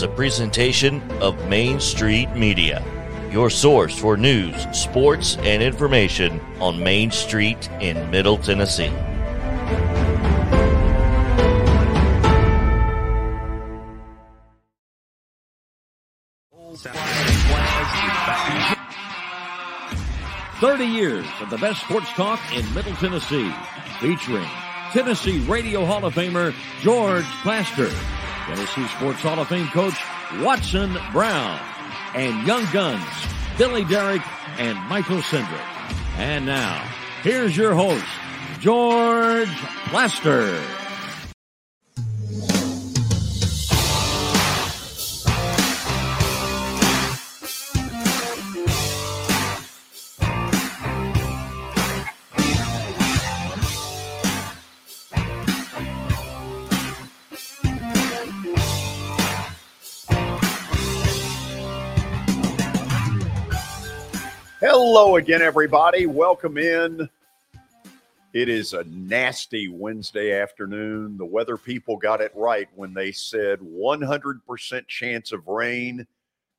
is a presentation of Main Street Media, your source for news, sports, and information on Main Street in Middle Tennessee. Thirty years of the best sports talk in Middle Tennessee, featuring Tennessee Radio Hall of Famer George Plaster, Tennessee Sports Hall of Fame coach Watson Brown, and Young Guns Billy Derrick and Michael Sindrick. And now, here's your host, George Plaster. Hello again, everybody. Welcome in. It is a nasty Wednesday afternoon. The weather people got it right when they said 100% chance of rain.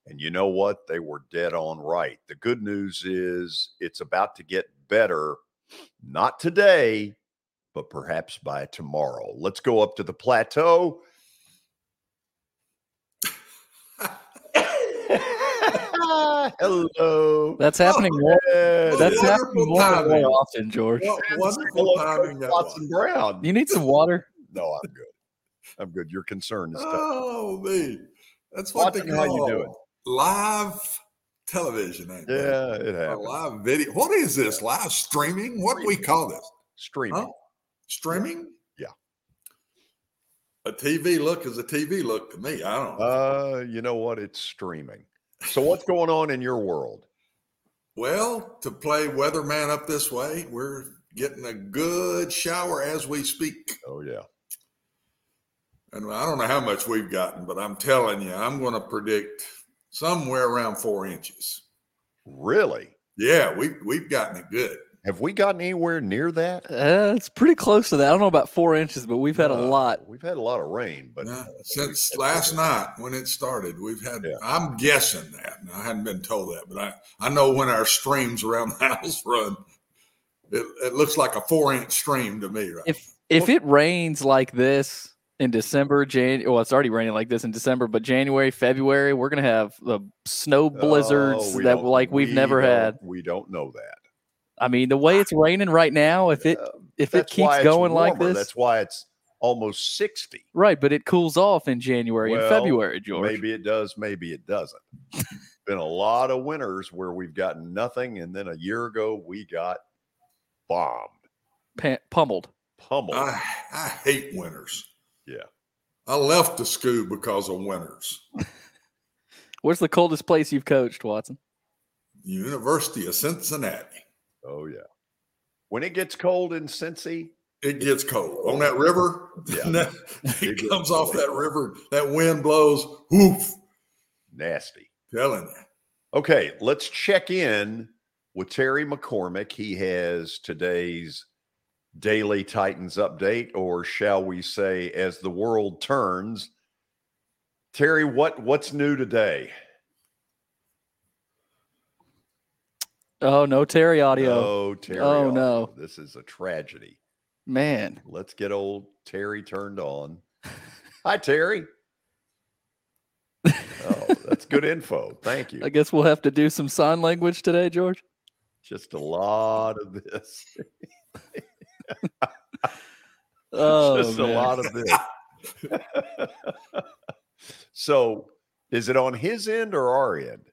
And you know what? They were dead on right. The good news is it's about to get better, not today, but perhaps by tomorrow. Let's go up to the plateau. Hello. That's happening. more, Ed. that's wonderful happening more and timing. more often, George. What wonderful timing Watson. Brown. You need some water. No, I'm good. I'm good. Your concern is tough. Oh, me. That's what Watson, they how call you doing? live television. Ain't it? Yeah, it Or happens. live video. What is this? Live streaming? What do we call this? Streaming. Huh? Streaming? Yeah. A TV look is a TV look to me. I don't know. Uh, you know what? It's streaming. So what's going on in your world? well, to play weatherman up this way, we're getting a good shower as we speak. Oh yeah. And I don't know how much we've gotten, but I'm telling you, I'm going to predict somewhere around four inches. Really? Yeah, we we've gotten it good. Have we gotten anywhere near that? Uh, it's pretty close to that. I don't know about four inches, but we've had a Uh, lot. We've had a lot of rain, but Yeah, since last night when it started, we've had. Yeah. I'm guessing that. and I hadn't been told that, but I I know when our streams around the house run, it, it looks like a four inch stream to me. Right? If if it rains like this in December, Jan, well, it's already raining like this in December, but January, February, we're gonna have the snow blizzards Oh, that like we've we never had. We don't know that. I mean, the way it's raining right now, if it Uh, if it keeps it's going like this, that's why it's almost sixty. right? But it cools off in January and February, George. Maybe it does, maybe it doesn't. Been a lot of winters where we've gotten nothing, and then a year ago we got bombed, Pa- pummeled. pummeled. I I hate winters. Yeah. I left the school because of winters. Where's the coldest place you've coached, Watson? University of Cincinnati. Oh yeah. When it gets cold in Cincy, It gets cold on that river. Yeah. It it comes off that river. That wind blows. Whoof, nasty. Telling you. Okay, let's check in with Terry McCormick. He has today's daily Titans update, or shall we say, as the world turns. Terry, what what's new today? Oh no, Terry audio. Oh, Terry. Oh, audio. no. This is a tragedy. Man, Let's get old Terry turned on. Hi, Terry. Oh, that's good info. Thank you. I guess we'll have to do some sign language today, George. Just a lot of this. Oh, Just a lot of this. so, is it on his end or our end?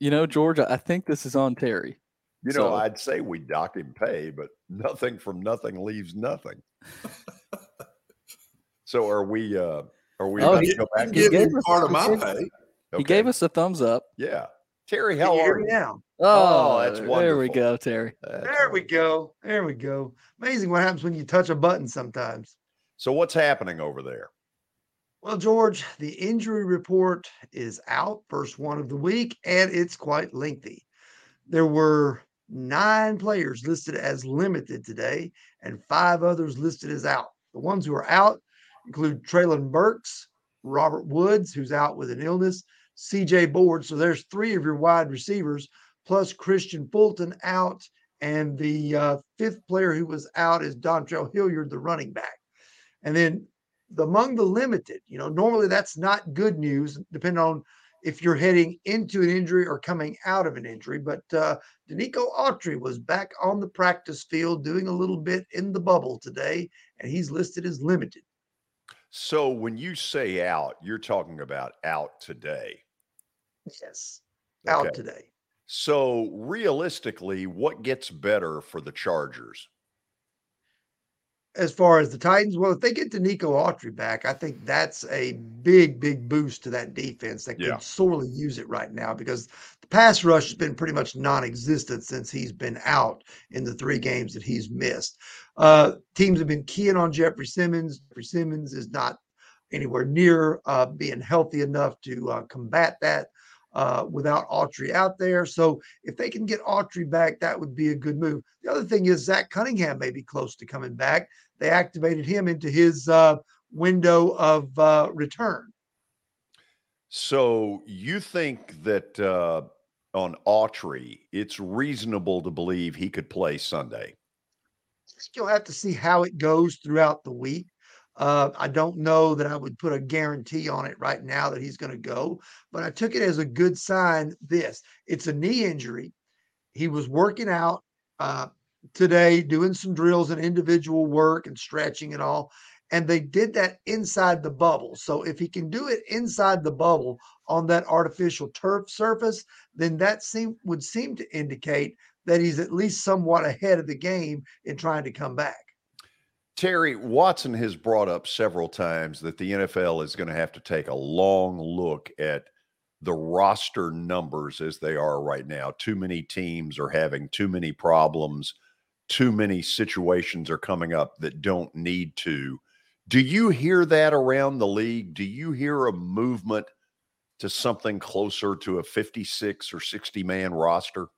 You know, George, I think this is on Terry. You know, So- I'd say we dock him pay, but nothing from nothing leaves nothing. so, are we? uh Are we Oh, about he- to go back? he gave us- part of he my gave- pay. He gave us a thumbs up. Yeah, Terry, Can how you are hear you? me now? Oh, that's There we go, Terry. That's There we go. There we go. Amazing what happens when you touch a button sometimes. So, what's happening over there? Well, George, the injury report is out, first one of the week, and it's quite lengthy. There were nine players listed as limited today and five others listed as out. The ones who are out include Treylon Burks, Robert Woods, who's out with an illness, CJ Board. So there's three of your wide receivers, plus Kristian Fulton out. And the uh, fifth player who was out is Dontrell Hilliard, the running back. And then the, among the limited, you know, normally that's not good news, depending on if you're heading into an injury or coming out of an injury. But uh, Denico Autry was back on the practice field doing a little bit in the bubble today, and he's listed as limited. So when you say out, you're talking about out today. Yes, out Okay. today. So realistically, what gets better for the Chargers? As far as the Titans, well, if they get Denico Autry back, I think that's a big, big boost to that defense that could sorely use it right now because the pass rush has been pretty much non-existent since he's been out in the three games that he's missed. Uh, teams have been keying on Jeffrey Simmons. Jeffrey Simmons is not anywhere near uh, being healthy enough to uh, combat that uh, without Autry out there. So if they can get Autry back, that would be a good move. The other thing is Zach Cunningham may be close to coming back. They activated him into his uh, window of uh, return. So you think that uh, on Autry, it's reasonable to believe he could play Sunday? You'll have to see how it goes throughout the week. Uh, I don't know that I would put a guarantee on it right now that he's going to go, but I took it as a good sign. This it's a knee injury. He was working out uh, today, doing some drills and individual work and stretching and all. And they did that inside the bubble. So if he can do it inside the bubble on that artificial turf surface, then that seem would seem to indicate that he's at least somewhat ahead of the game in trying to come back. Terry Watson has brought up several times that the NFL is going to have to take a long look at the roster numbers as they are right now. Too many teams are having too many problems. Too many situations are coming up that don't need to. Do you hear that around the league? Do you hear a movement to something closer to a 56 or 60 man roster?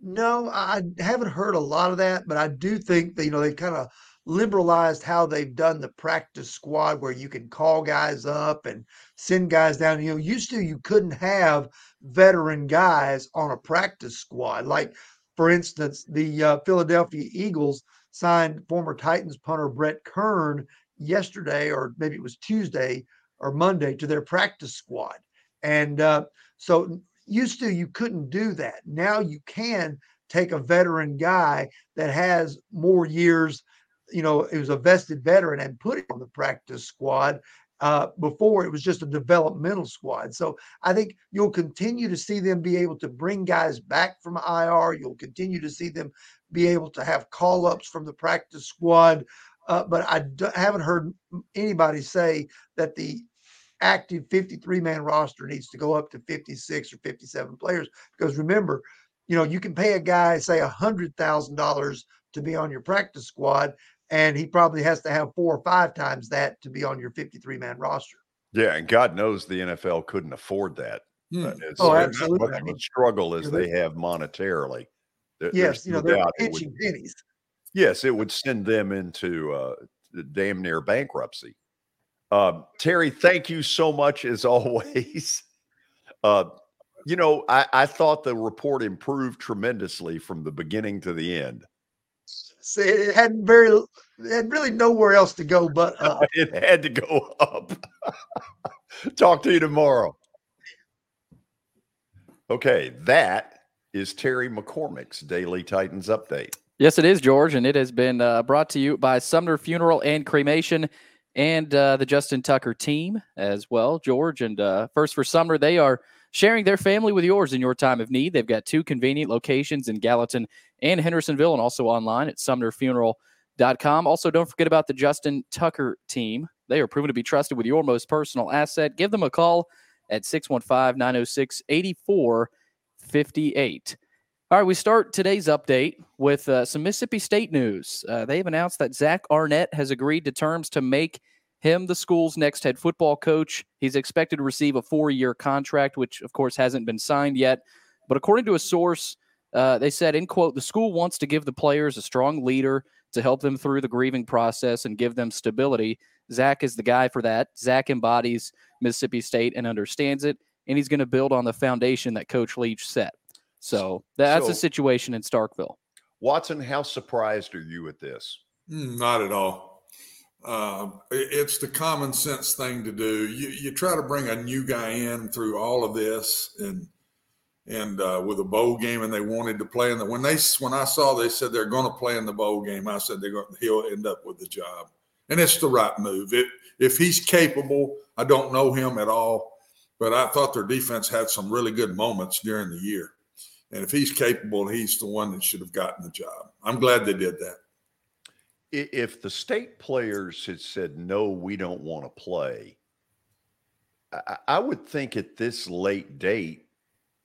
No, I haven't heard a lot of that, but I do think that, you know, they've kind of liberalized how they've done the practice squad where you can call guys up and send guys down. You know, used to you couldn't have veteran guys on a practice squad. Like, for instance, the uh, Philadelphia Eagles signed former Titans punter Brett Kern yesterday, or maybe it was Tuesday or Monday, to their practice squad. And uh, so used to you couldn't do that. Now you can take a veteran guy that has more years, you know, it was a vested veteran and put him on the practice squad. Uh, before it was just a developmental squad. So I think you'll continue to see them be able to bring guys back from IR. You'll continue to see them be able to have call ups from the practice squad. Uh, but I d- haven't heard anybody say that the active 53 man roster needs to go up to 56 or 57 players because remember you know you can pay a guy say a hundred thousand dollars to be on your practice squad and he probably has to have four or five times that to be on your 53 man roster Yeah, and God knows the NFL couldn't afford that. Hmm. Uh, It's Oh, absolutely. much of a struggle as they have monetarily. There- yes you know they're doubt it would- pennies yes, it would send them into uh, damn near bankruptcy. Um, Terry, thank you so much as always. Uh, you know, I, I thought the report improved tremendously from the beginning to the end. See, it had very it had really nowhere else to go but up. It had to go up. Talk to you tomorrow. Okay, that is Terry McCormick's Daily Titans Update. Yes, it is, George, and it has been uh, brought to you by Sumner Funeral and Cremation and uh, the Justin Tucker team as well, George. And uh, first for Sumner, they are sharing their family with yours in your time of need. They've got two convenient locations in Gallatin and Hendersonville, and also online at sumnerfuneral.com. Also, don't forget about the Justin Tucker team. They are proven to be trusted with your most personal asset. Give them a call at 615 906 8458. All right, we start today's update with uh, some Mississippi State news. Uh, they've announced that Zach Arnett has agreed to terms to make him the school's next head football coach. He's expected to receive a four year contract, which, of course, hasn't been signed yet. But according to a source, uh, they said, in quote, the school wants to give the players a strong leader to help them through the grieving process and give them stability. Zach is the guy for that. Zach embodies Mississippi State and understands it, and he's going to build on the foundation that Coach Leach set. So that's So- the situation in Starkville. Watson, how surprised are you at this? Mm, Not at all. Um, it's the common sense thing to do. You you try to bring a new guy in through all of this, and and uh, with a bowl game, and they wanted to play in the when they when I saw they said they're going to play in the bowl game, I said they're going he'll end up with the job, and it's the right move. It, if he's capable, I don't know him at all, but I thought their defense had some really good moments during the year, and if he's capable, he's the one that should have gotten the job. I'm glad they did that. If the state players had said, no, we don't want to play, I, I would think at this late date,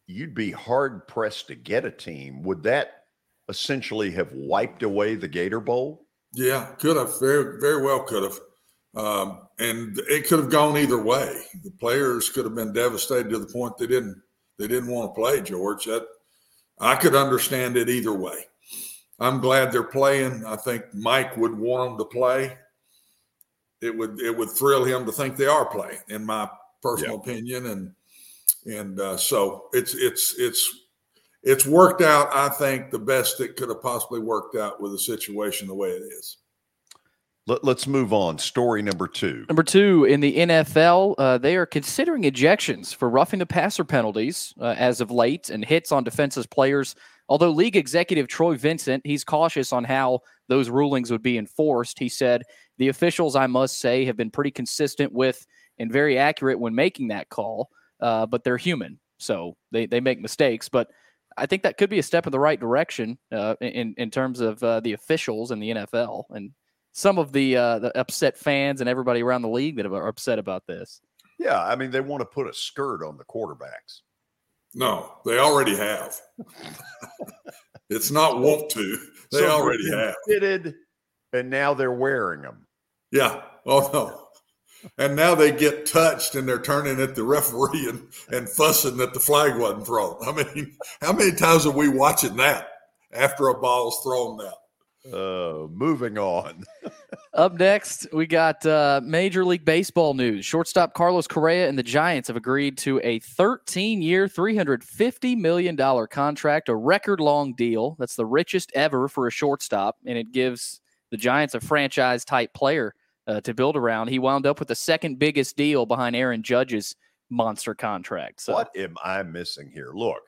you'd be hard pressed to get a team. Would that essentially have wiped away the Gator Bowl? Yeah, could have very very well could have, um, and it could have gone either way. The players could have been devastated to the point they didn't they didn't want to play. George, that I could understand it either way. I'm glad they're playing. I think Mike would want them to play. It would it would thrill him to think they are playing, in my personal opinion, and and uh, so it's it's it's it's worked out. I think the best it could have possibly worked out with the situation the way it is. Let, us move on. Story number two. Number two, in the NFL, uh, they are considering ejections for roughing the passer penalties uh, as of late and hits on defensive players. Although league executive Troy Vincent, he's cautious on how those rulings would be enforced. He said, The officials, I must say, have been pretty consistent with and very accurate when making that call, uh, but they're human. So they, they make mistakes. But I think that could be a step in the right direction uh, in, in terms of uh, the officials in the NFL. And some of the uh, the upset fans and everybody around the league that are upset about this. Yeah, I mean, they want to put a skirt on the quarterbacks. No, they already have. it's not want to. They So already they've. Fitted, and now they're wearing them. Yeah. Oh no. And now they get touched and they're turning at the referee and, and fussing that the flag wasn't thrown. I mean, how many times are we watching that after a ball's thrown out? Uh, moving on. Up next, we got uh, Major League Baseball news. Shortstop Carlos Correa and the Giants have agreed to a 13 year, $350 million contract, a record long deal. That's the richest ever for a shortstop, and it gives the Giants a franchise type player uh, to build around. He wound up with the second biggest deal behind Aaron Judge's monster contract. So, What am I missing here? Look,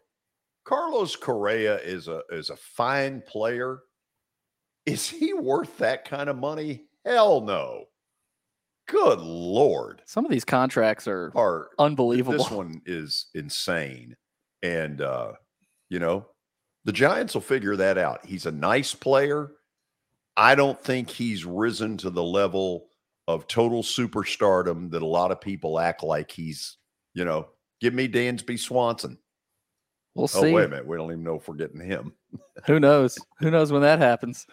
Carlos Correa is a is a fine player. Is he worth that kind of money? Hell no. Good lord. some of these contracts are Are unbelievable. This one is insane. And uh, you know, the Giants will figure that out. He's a nice player. I don't think he's risen to the level of total superstardom that a lot of people act like he's, you know, give me Dansby Swanson. We'll Oh, see. wait a minute. We don't even know if we're getting him. Who knows? Who knows when that happens?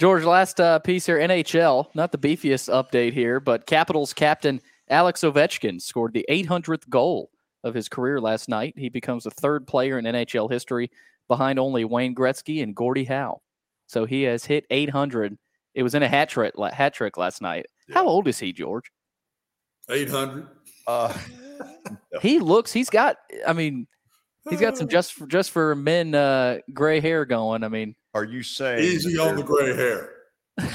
George, last uh, piece here NHL, not the beefiest update here, but Capitals captain Alex Ovechkin scored the 800th goal of his career last night. He becomes the third player in NHL history behind only Wayne Gretzky and Gordie Howe. So he has hit 800. It was in a hat trick, hat trick last night. How old is he, George? 800. Uh, He looks. He's got. I mean, he's got some just for, just for men uh, gray hair going. I mean, are you saying Easy on the gray hair.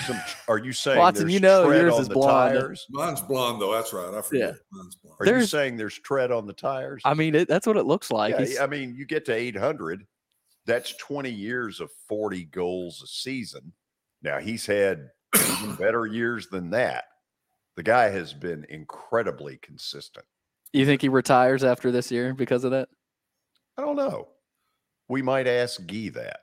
Some, are you saying Watson, you know yours is blonde. tires? Mine's blonde though. That's right. I forget. Mine's blonde. Are you saying there's tread on the tires? I mean, it, that's what it looks like. yeah, I mean, you get to 800. That's 20 years of 40 goals a season. Now he's had even better years than that. The guy has been incredibly consistent. You think he retires after this year because of that? I don't know. We might ask Gee that.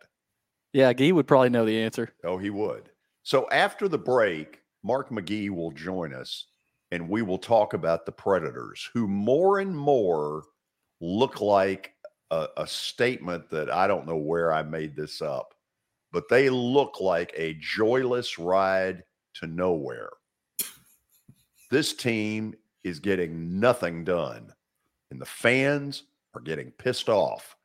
Yeah, Guy would probably know the answer. Oh, he would. So after the break, Mark McGee will join us and we will talk about the Predators, who more and more look like a, a statement that I don't know where I made this up, but they look like a joyless ride to nowhere. This team is getting nothing done, and the fans are getting pissed off.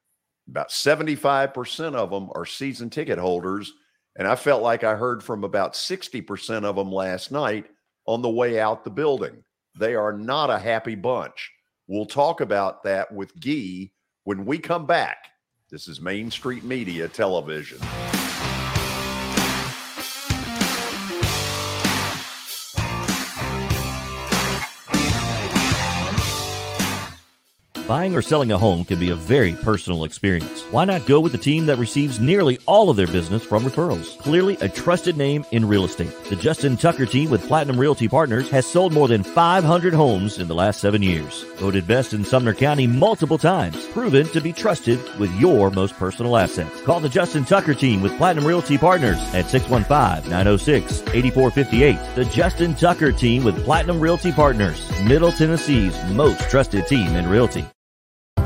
About 75% of them are season ticket holders And I felt like I heard from about 60% of them last night on the way out the building. They are not a happy bunch. We'll talk about that with Gee when we come back. This is Main Street Media Television. Buying or selling a home can be a very personal experience. Why not go with the team that receives nearly all of their business from referrals? Clearly a trusted name in real estate. The Justin Tucker team with Platinum Realty Partners has sold more than 500 homes in the last seven years. Voted best in Sumner County multiple times. Proven to be trusted with your most personal assets. Call the Justin Tucker team with Platinum Realty Partners at 615-906-8458. The Justin Tucker team with Platinum Realty Partners. Middle Tennessee's most trusted team in realty.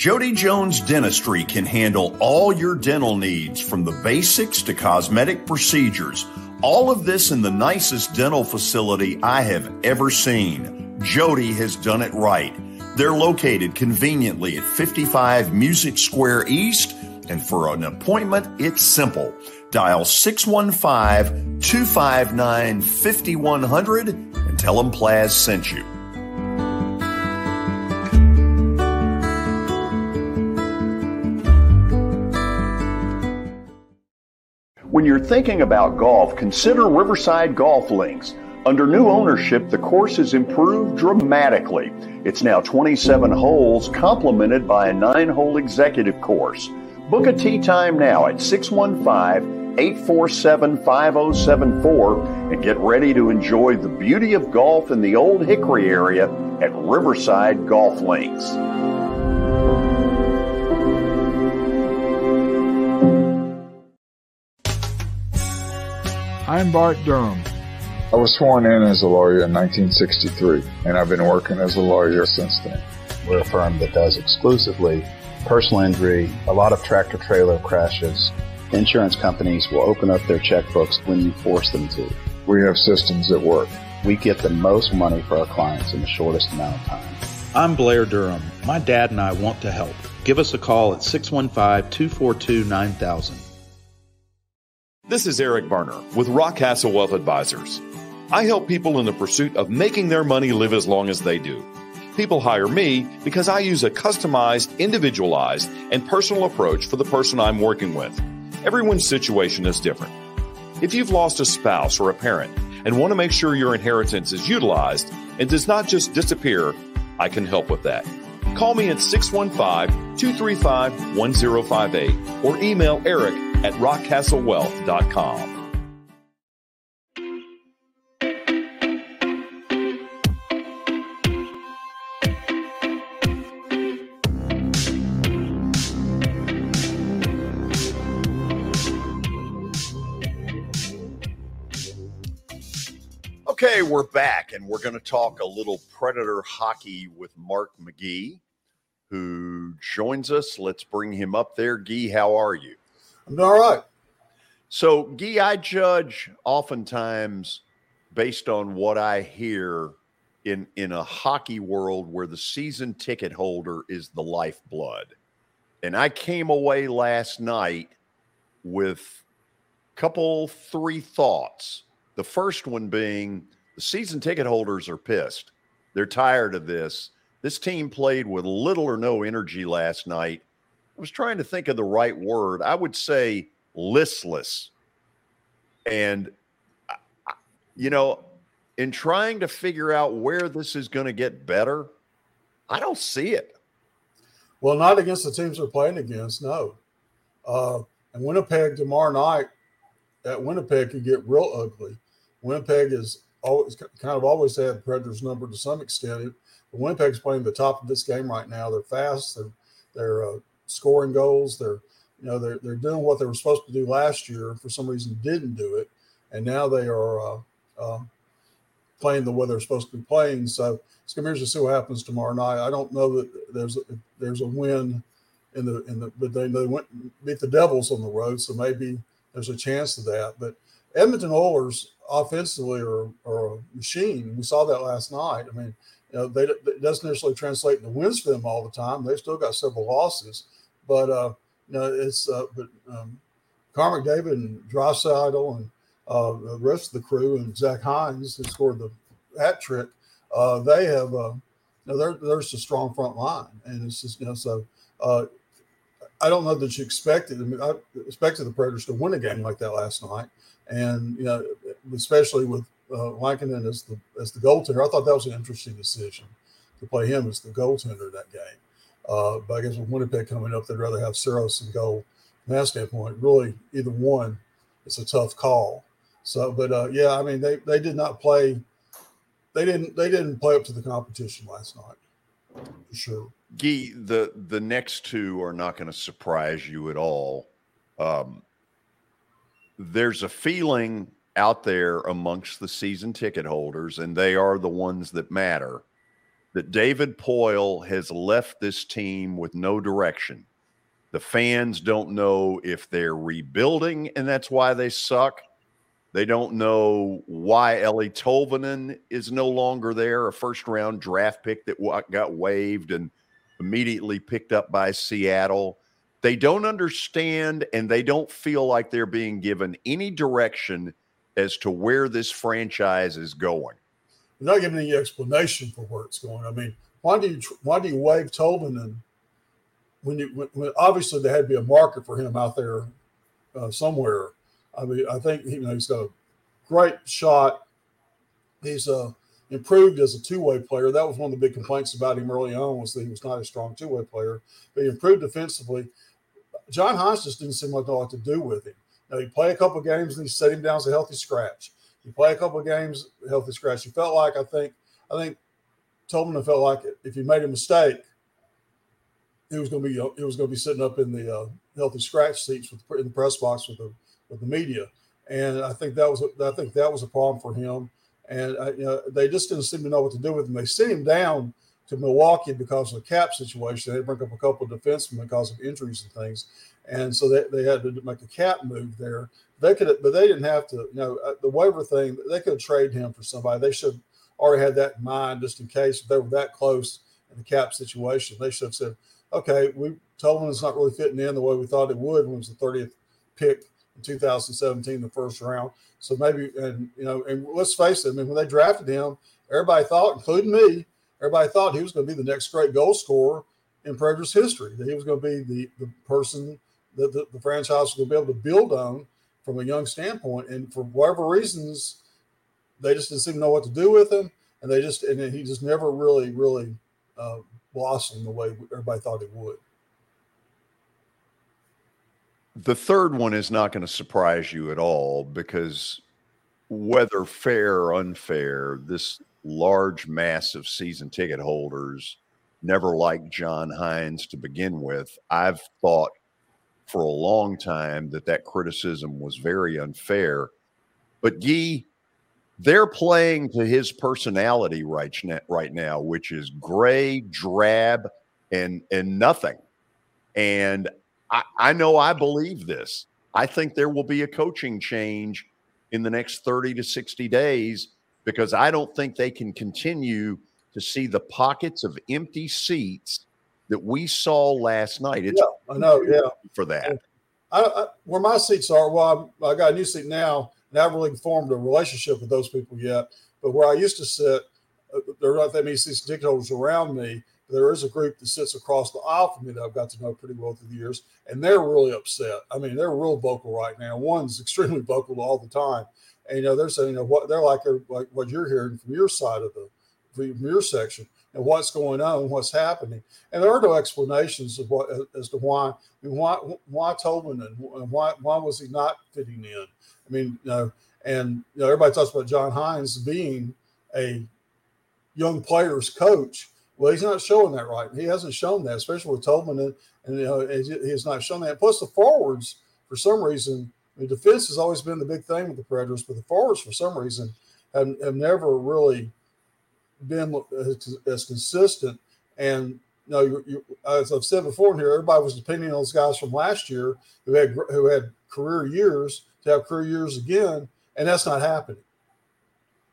Jody Jones Dentistry can handle all your dental needs from the basics to cosmetic procedures. All of this in the nicest dental facility I have ever seen. Jody has done it right. They're located conveniently at 55 Music Square East, and for an appointment, it's simple. Dial 615 259 5100 and tell them Plaz sent you. When you're thinking about golf, consider Riverside Golf Links. Under new ownership, the course has improved dramatically. It's now 27 holes, complemented by a nine hole executive course. Book a tee time now at 615 847 5074 and get ready to enjoy the beauty of golf in the Old Hickory area at Riverside Golf Links. I'm Bart Durham. I was sworn in as a lawyer in 1963, and I've been working as a lawyer since then. We're a firm that does exclusively personal injury, a lot of tractor trailer crashes. Insurance companies will open up their checkbooks when you force them to. We have systems that work. We get the most money for our clients in the shortest amount of time. I'm Blair Durham. My dad and I want to help. Give us a call at 615 242 9000. This is Eric Berner with Rockcastle Wealth Advisors. I help people in the pursuit of making their money live as long as they do. People hire me because I use a customized, individualized, and personal approach for the person I'm working with. Everyone's situation is different. If you've lost a spouse or a parent and want to make sure your inheritance is utilized and does not just disappear, I can help with that. Call me at 615 235 1058 or email Eric at rockcastlewealth.com. Okay, we're back and we're going to talk a little Predator hockey with Mark McGee, who joins us. Let's bring him up there. Gee, how are you? I'm all right. So, Gee, I judge oftentimes based on what I hear in in a hockey world where the season ticket holder is the lifeblood. And I came away last night with a couple three thoughts. The first one being the season ticket holders are pissed. They're tired of this. This team played with little or no energy last night. I was trying to think of the right word. I would say listless. And, you know, in trying to figure out where this is going to get better, I don't see it. Well, not against the teams they're playing against, no. Uh, and Winnipeg tomorrow night at Winnipeg could get real ugly. Winnipeg is always kind of always had Predators number to some extent. But Winnipeg's playing the top of this game right now. They're fast. They're they're uh, scoring goals. They're you know they're they're doing what they were supposed to do last year. For some reason, didn't do it, and now they are uh, uh, playing the way they're supposed to be playing. So it's going to be interesting to see what happens tomorrow night. I don't know that there's a, there's a win in the in the but they they went beat the Devils on the road, so maybe there's a chance of that. But Edmonton Oilers offensively are, are a machine. We saw that last night. I mean, you know, they, it doesn't necessarily translate into wins for them all the time. They've still got several losses, but uh, you know, it's uh, but um, Connor McDavid and Draisaitl and uh, the rest of the crew and Zach Hyman who scored the hat trick. Uh, they have, uh, you know, they're, there's a strong front line, and it's just you know, so uh, I don't know that you expected. I mean, I expected the Predators to win a game like that last night, and you know, especially with uh, Lankinen as the as the goaltender. I thought that was an interesting decision to play him as the goaltender that game. Uh, but I guess with Winnipeg coming up, they'd rather have Saros and goal. From that standpoint, really, either one, it's a tough call. So, but uh, yeah, I mean, they they did not play. They didn't they didn't play up to the competition last night, for sure. Gee, the the next two are not going to surprise you at all. Um, there's a feeling out there amongst the season ticket holders, and they are the ones that matter, that David Poile has left this team with no direction. The fans don't know if they're rebuilding and that's why they suck. They don't know why Eeli Tolvanen is no longer there, a first round draft pick that got waived and immediately picked up by Seattle. They don't understand and they don't feel like they're being given any direction as to where this franchise is going. They're not giving any explanation for where it's going. I mean, why do you why do you waive Tolvanen when you when, when obviously there had to be a market for him out there uh, somewhere. I mean, I think you know he's got a great shot. He's uh, improved as a two way player. That was one of the big complaints about him early on was that he was not a strong two way player, but he improved defensively. John Hynes just didn't seem like a lot to do with him. Now, he played a couple games and he set him down as a healthy scratch. He play a couple of games, healthy scratch. He felt like I think I think Tolman felt like if he made a mistake, it was going to be it was going to be sitting up in the uh, healthy scratch seats with in the press box with the with the media, and I think that was I think that was a problem for him. And I, you know, they just didn't seem to know what to do with him. They sent him down to Milwaukee because of the cap situation. They bring up a couple of defensemen because of injuries and things, and so they, they had to make a cap move there. They could, but they didn't have to. You know, uh, the waiver thing. They could have traded him for somebody. They should already had that in mind, just in case if they were that close in the cap situation. They should have said, "Okay, we told them it's not really fitting in the way we thought it would when it was the 30th pick in 2017, the first round. So maybe, and you know, and let's face it. I mean, when they drafted him, everybody thought, including me, everybody thought he was going to be the next great goal scorer in Predators history. That he was going to be the the person that the, the franchise to be able to build on from a young standpoint. And for whatever reasons, they just didn't seem to know what to do with him, and they just and he just never really really uh, blossomed the way everybody thought he would. The third one is not going to surprise you at all because whether fair or unfair, this large mass of season ticket holders never liked John Hynes to begin with. I've thought for a long time that that criticism was very unfair. But Gee, they're playing to his personality right right now, which is gray, drab, and and nothing. And I, I know I believe this. I think there will be a coaching change in the next 30 to 60 days because I don't think they can continue to see the pockets of empty seats that we saw last night. It's yeah, I know, yeah, for that. I, I, where my seats are, well, I'm, i got a new seat now, and I haven't really formed a relationship with those people yet. But where I used to sit, uh, there are not that many season ticket holders around me. There is a group that sits across the aisle from me that I've got to know pretty well through the years, and they're really upset. I mean, they're real vocal right now. One's extremely vocal all the time, and you know they're saying, you know, what they're like, like what you're hearing from your side of the from your section and what's going on, what's happening, and there are no explanations of what as to why. I mean, why why Tobin and why why was he not fitting in? I mean, you know, and you know, everybody talks about John Hynes being a young players coach Well, he's not showing that right. He hasn't shown that, especially with Tobin, and, and you know, he has not shown that. Plus, the forwards, for some reason, the defense has always been the big thing with the Predators, but the forwards, for some reason, have, have never really been as, consistent. And you know, you, you, as I've said before here, everybody was depending on those guys from last year who had who had career years to have career years again, and that's not happening.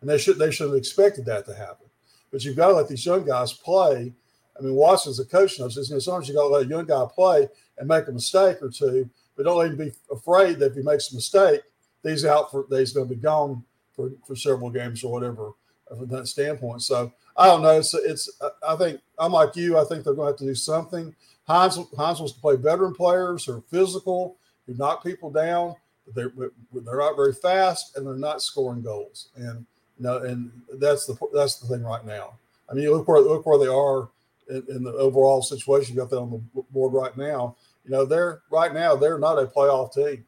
And they should they should have expected that to happen. But you've got to let these young guys play. I mean, Watson's a coach knows this. You know, sometimes you got to let a young guy play and make a mistake or two, but don't him be afraid that if he makes a mistake, he's out for he's going to be gone for, for several games or whatever from that standpoint. So I don't know. It's it's I think I'm like you. I think they're going to have to do something. Hynes Hynes wants to play veteran players who are physical, who knock people down. But they're they're not very fast and they're not scoring goals. And you know, and that's the that's the thing right now. I mean, look where look where they are in, in the overall situation. You got that on the board right now. You know, they're right now they're not a playoff team.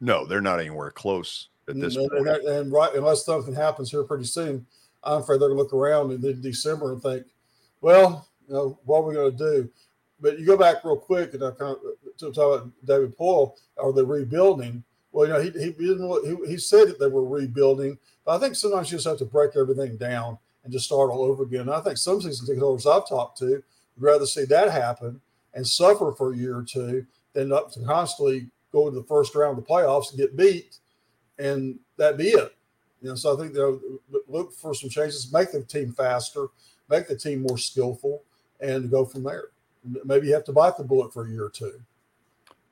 No, they're not anywhere close at this and, point. And, and, right, unless something happens here pretty soon, I'm afraid they're going to look around in December and think, well, you know, what are we going to do? But you go back real quick and I kind of uh, to talk about David Poile. Are they rebuilding? Well, you know, he he didn't he, he said that they were rebuilding, but I think sometimes you just have to break everything down and just start all over again. And I think some season ticket holders I've talked to would rather see that happen and suffer for a year or two than up to constantly go to the first round of the playoffs and get beat, and that be it. You know, so I think know, look for some changes, make the team faster, make the team more skillful, and go from there. Maybe you have to bite the bullet for a year or two.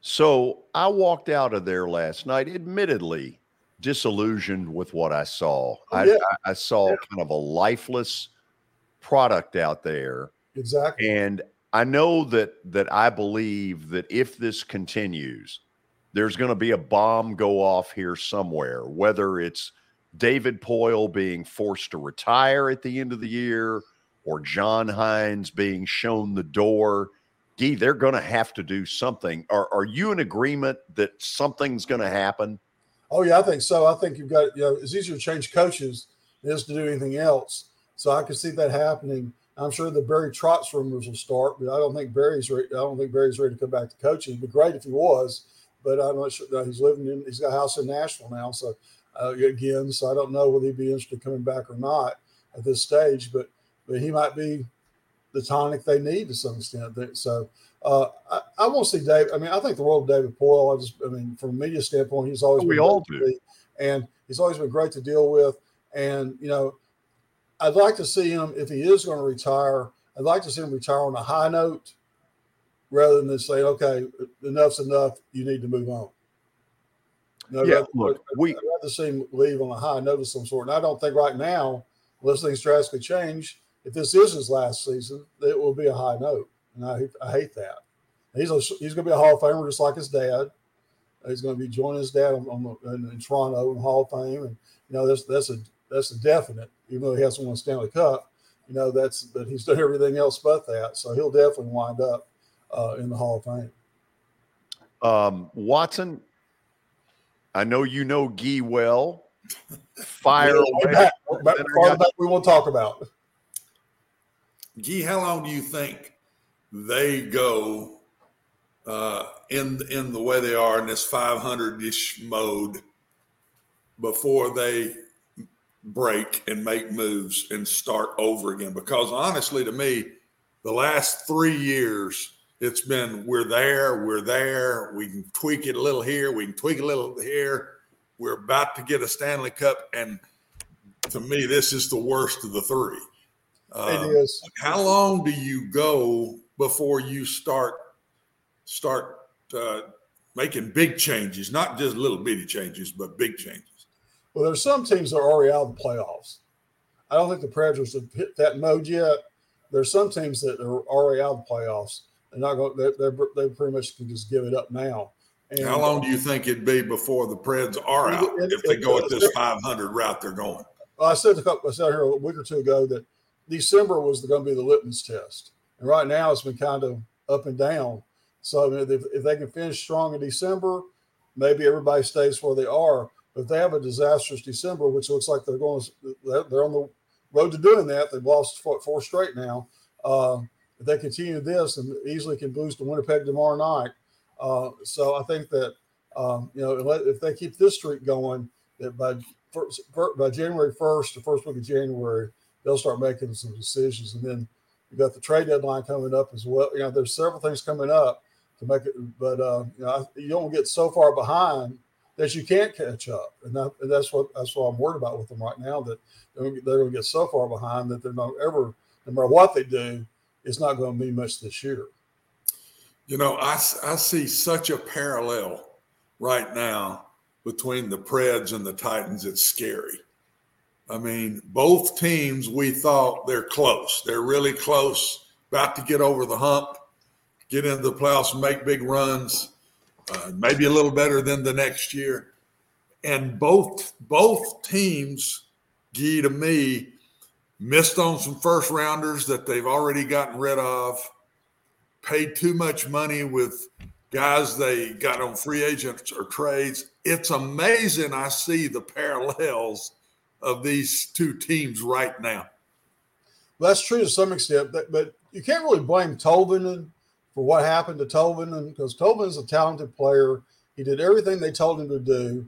So I walked out of there last night, admittedly disillusioned with what I saw. Oh, yeah. I, I, saw Yeah. kind of a lifeless product out there. Exactly. And I know that that I believe that if this continues, there's going to be a bomb go off here somewhere, whether it's David Poile being forced to retire at the end of the year or John Hynes being shown the door. Gee, they're going to have to do something. Are, are you in agreement that something's going to happen? Oh yeah, I think so. I think you've got you know it's easier to change coaches than it is to do anything else. So I can see that happening. I'm sure the Barry Trotz rumors will start, but I don't think Barry's ready. I don't think Barry's ready to come back to coaching. It'd be great if he was, but I'm not sure. He's living in. He's got a house in Nashville now, so uh, again, so I don't know whether he'd be interested in coming back or not at this stage. But but he might be the tonic they need to some extent. So uh, I, I won't see Dave. I mean, I think the world of David Poile. I just, I mean, from a media standpoint, he's always We been all do. be, and he's always been great to deal with. And you know, I'd like to see him if he is going to retire. I'd like to see him retire on a high note, rather than say, "Okay, enough's enough. You need to move on." No, Yeah, rather- look, we I'd rather see him leave on a high note of some sort. And I don't think right now, unless things drastically change, if this is his last season, it will be a high note. And I, hate- I hate that. He's a, he's going to be a Hall of Famer just like his dad. He's going to be joining his dad on, on the, in, in Toronto in Hall of Fame, and you know that's that's a that's a definite. Even though he hasn't won a Stanley Cup, you know that's that he's done everything else but that. So he'll definitely wind up uh, in the Hall of Fame. Um, Watson, I know you know Gee well. Fire away. back, back- farther back we won't talk about. Gee, how long do you think they go uh, in in the way they are in this 500 ish mode before they break and make moves and start over again? Because honestly, to me, the last three years, it's been we're there, we're there, we can tweak it a little here, we can tweak a little here. We're about to get a Stanley Cup, and to me, this is the worst of the three. Um, it is. How long do you go before you start start uh, making big changes? Not just little bitty changes, but big changes. Well, there's some teams that are already out of the playoffs. I don't think the Predators have hit that mode yet. There's some teams that are already out of the playoffs. They're not going. They're, they're, they pretty much can just give it up now. And How long do you think it'd be before the Preds are out if they go at this 500 route they're going? Well, I said a couple. I said here a week or two ago that December was going to be the litmus test, and right now it's been kind of up and down. So I mean, if, if they can finish strong in December, maybe everybody stays where they are. But if they have a disastrous December, which looks like they're going, they're they're on the road to doing that. They've lost four, four straight now. Uh, if they continue this, and easily can boost to Winnipeg tomorrow night. Uh, so I think that um, you know if they keep this streak going, that by first, by January first, the first week of January, they'll start making some decisions, and then you got the trade deadline coming up as well. You know, there's several things coming up to make it, but uh, you know, you don't get so far behind that you can't catch up, and, that, and that's what that's what I'm worried about with them right now. That they're, they're going to get so far behind that they're not ever, no matter what they do, it's not going to be much this year. You know, I, I see such a parallel right now between the Preds and the Titans. It's scary. I mean, both teams, we thought they're close. They're really close, about to get over the hump, get into the playoffs, make big runs, uh, maybe a little better than the next year. And both both teams, Gee, to me, missed on some first rounders that they've already gotten rid of, paid too much money with guys they got on free agents or trades. It's amazing I see the parallels of these two teams right now. Well, that's true to some extent, but, but you can't really blame Tolvanen for what happened to Tolvanen because Tolvanen is a talented player. He did everything they told him to do.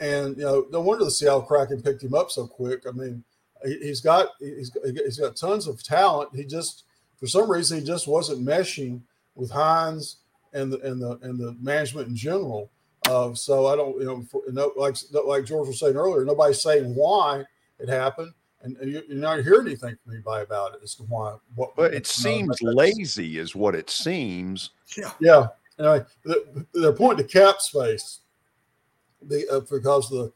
And, you know, no wonder the Seattle Kraken picked him up so quick. I mean, he, has got he's, he's got tons of talent. He just, for some reason, he just wasn't meshing with Hynes and the and the and the management in general. Uh, so I don't, you know, for, like like George was saying earlier, nobody's saying why it happened, and, and you're not hearing anything from anybody about it as to why. What, but it seems lazy, is what it seems. Yeah, yeah. Anyway, they're pointing to cap space, the, uh, because the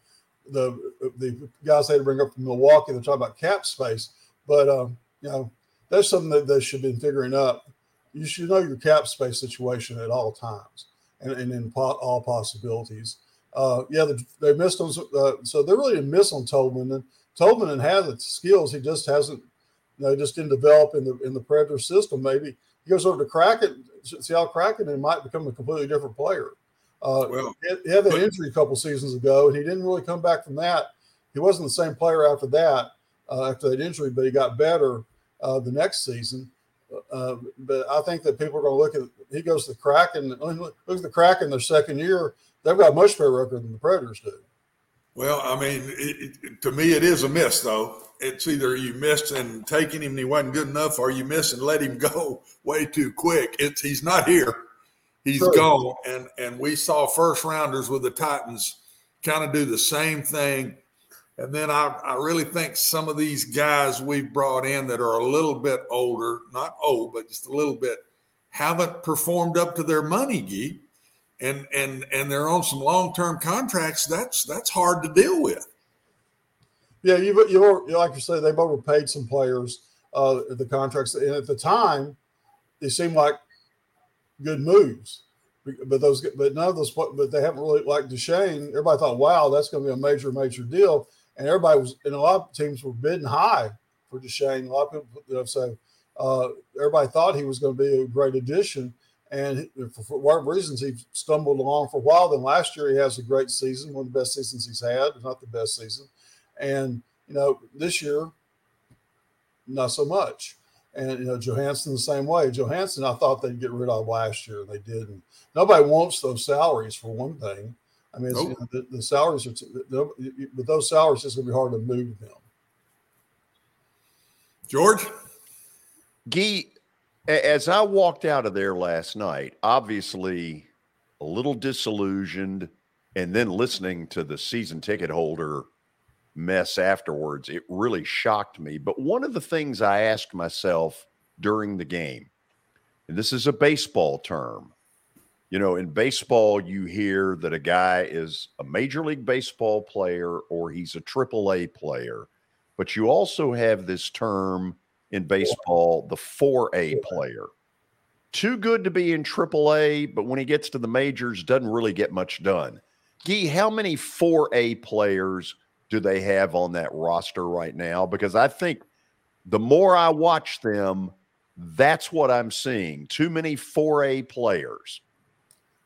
the the guys they bring up from Milwaukee. They're talking about cap space, but um, you know that's something that they should be figuring up. You should know your cap space situation at all times and, and in po- all possibilities. Uh, yeah, they, they missed on uh, so they really didn't miss on Tolman. And Tolman has the skills, he just hasn't, you know, just didn't develop in the in the Predator system. Maybe he goes over to Kraken, see how Kraken, and might become a completely different player. Uh, well, he had that injury a couple seasons ago, and he didn't really come back from that. He wasn't the same player after that, uh, after that injury, but he got better uh, the next season. Uh, but I think that people are going to look at he goes to the Kraken. Look at the Kraken their second year. They've got a much better record than the Predators do. Well, I mean, it, it, to me, it is a miss, though. It's either you missed and taking him and he wasn't good enough, or you missed and let him go way too quick. It's he's not here he's sure. gone. And and we saw first rounders with the Titans kind of do the same thing. And then I, I really think some of these guys we've brought in that are a little bit older, not old, but just a little bit, haven't performed up to their money, Gee. And and and they're on some long term contracts. That's that's hard to deal with. Yeah, you you like you said, they've overpaid some players uh, the contracts, and at the time, it seemed like good moves. But those, but none of those, but they haven't really like Duchene. Everybody thought, wow, that's going to be a major, major deal. And everybody was, and a lot of teams were bidding high for Duchene. A lot of people, you know, so uh, everybody thought he was going to be a great addition. And for, for whatever reasons, he stumbled along for a while. Then last year, he has a great season, one of the best seasons he's had, not the best season. And, you know, this year, not so much. And you know, Johansen the same way. Johansen, I thought they'd get rid of last year, and they didn't. Nobody wants those salaries for one thing. I mean, nope. you know, the, the, salaries are, t- but those salaries it's going to be hard to move them. George, Gee, as I walked out of there last night, obviously a little disillusioned, and then listening to the season ticket holder mess afterwards. It really shocked me. But one of the things I asked myself during the game, and this is a baseball term, you know, in baseball, you hear that a guy is a major league baseball player or he's a triple A player, but you also have this term in baseball, the 4A player. Too good to be in triple A, but when he gets to the majors, doesn't really get much done. Gee, how many 4A players do they have on that roster right now? Because I think the more I watch them, that's what I'm seeing. Too many 4A players.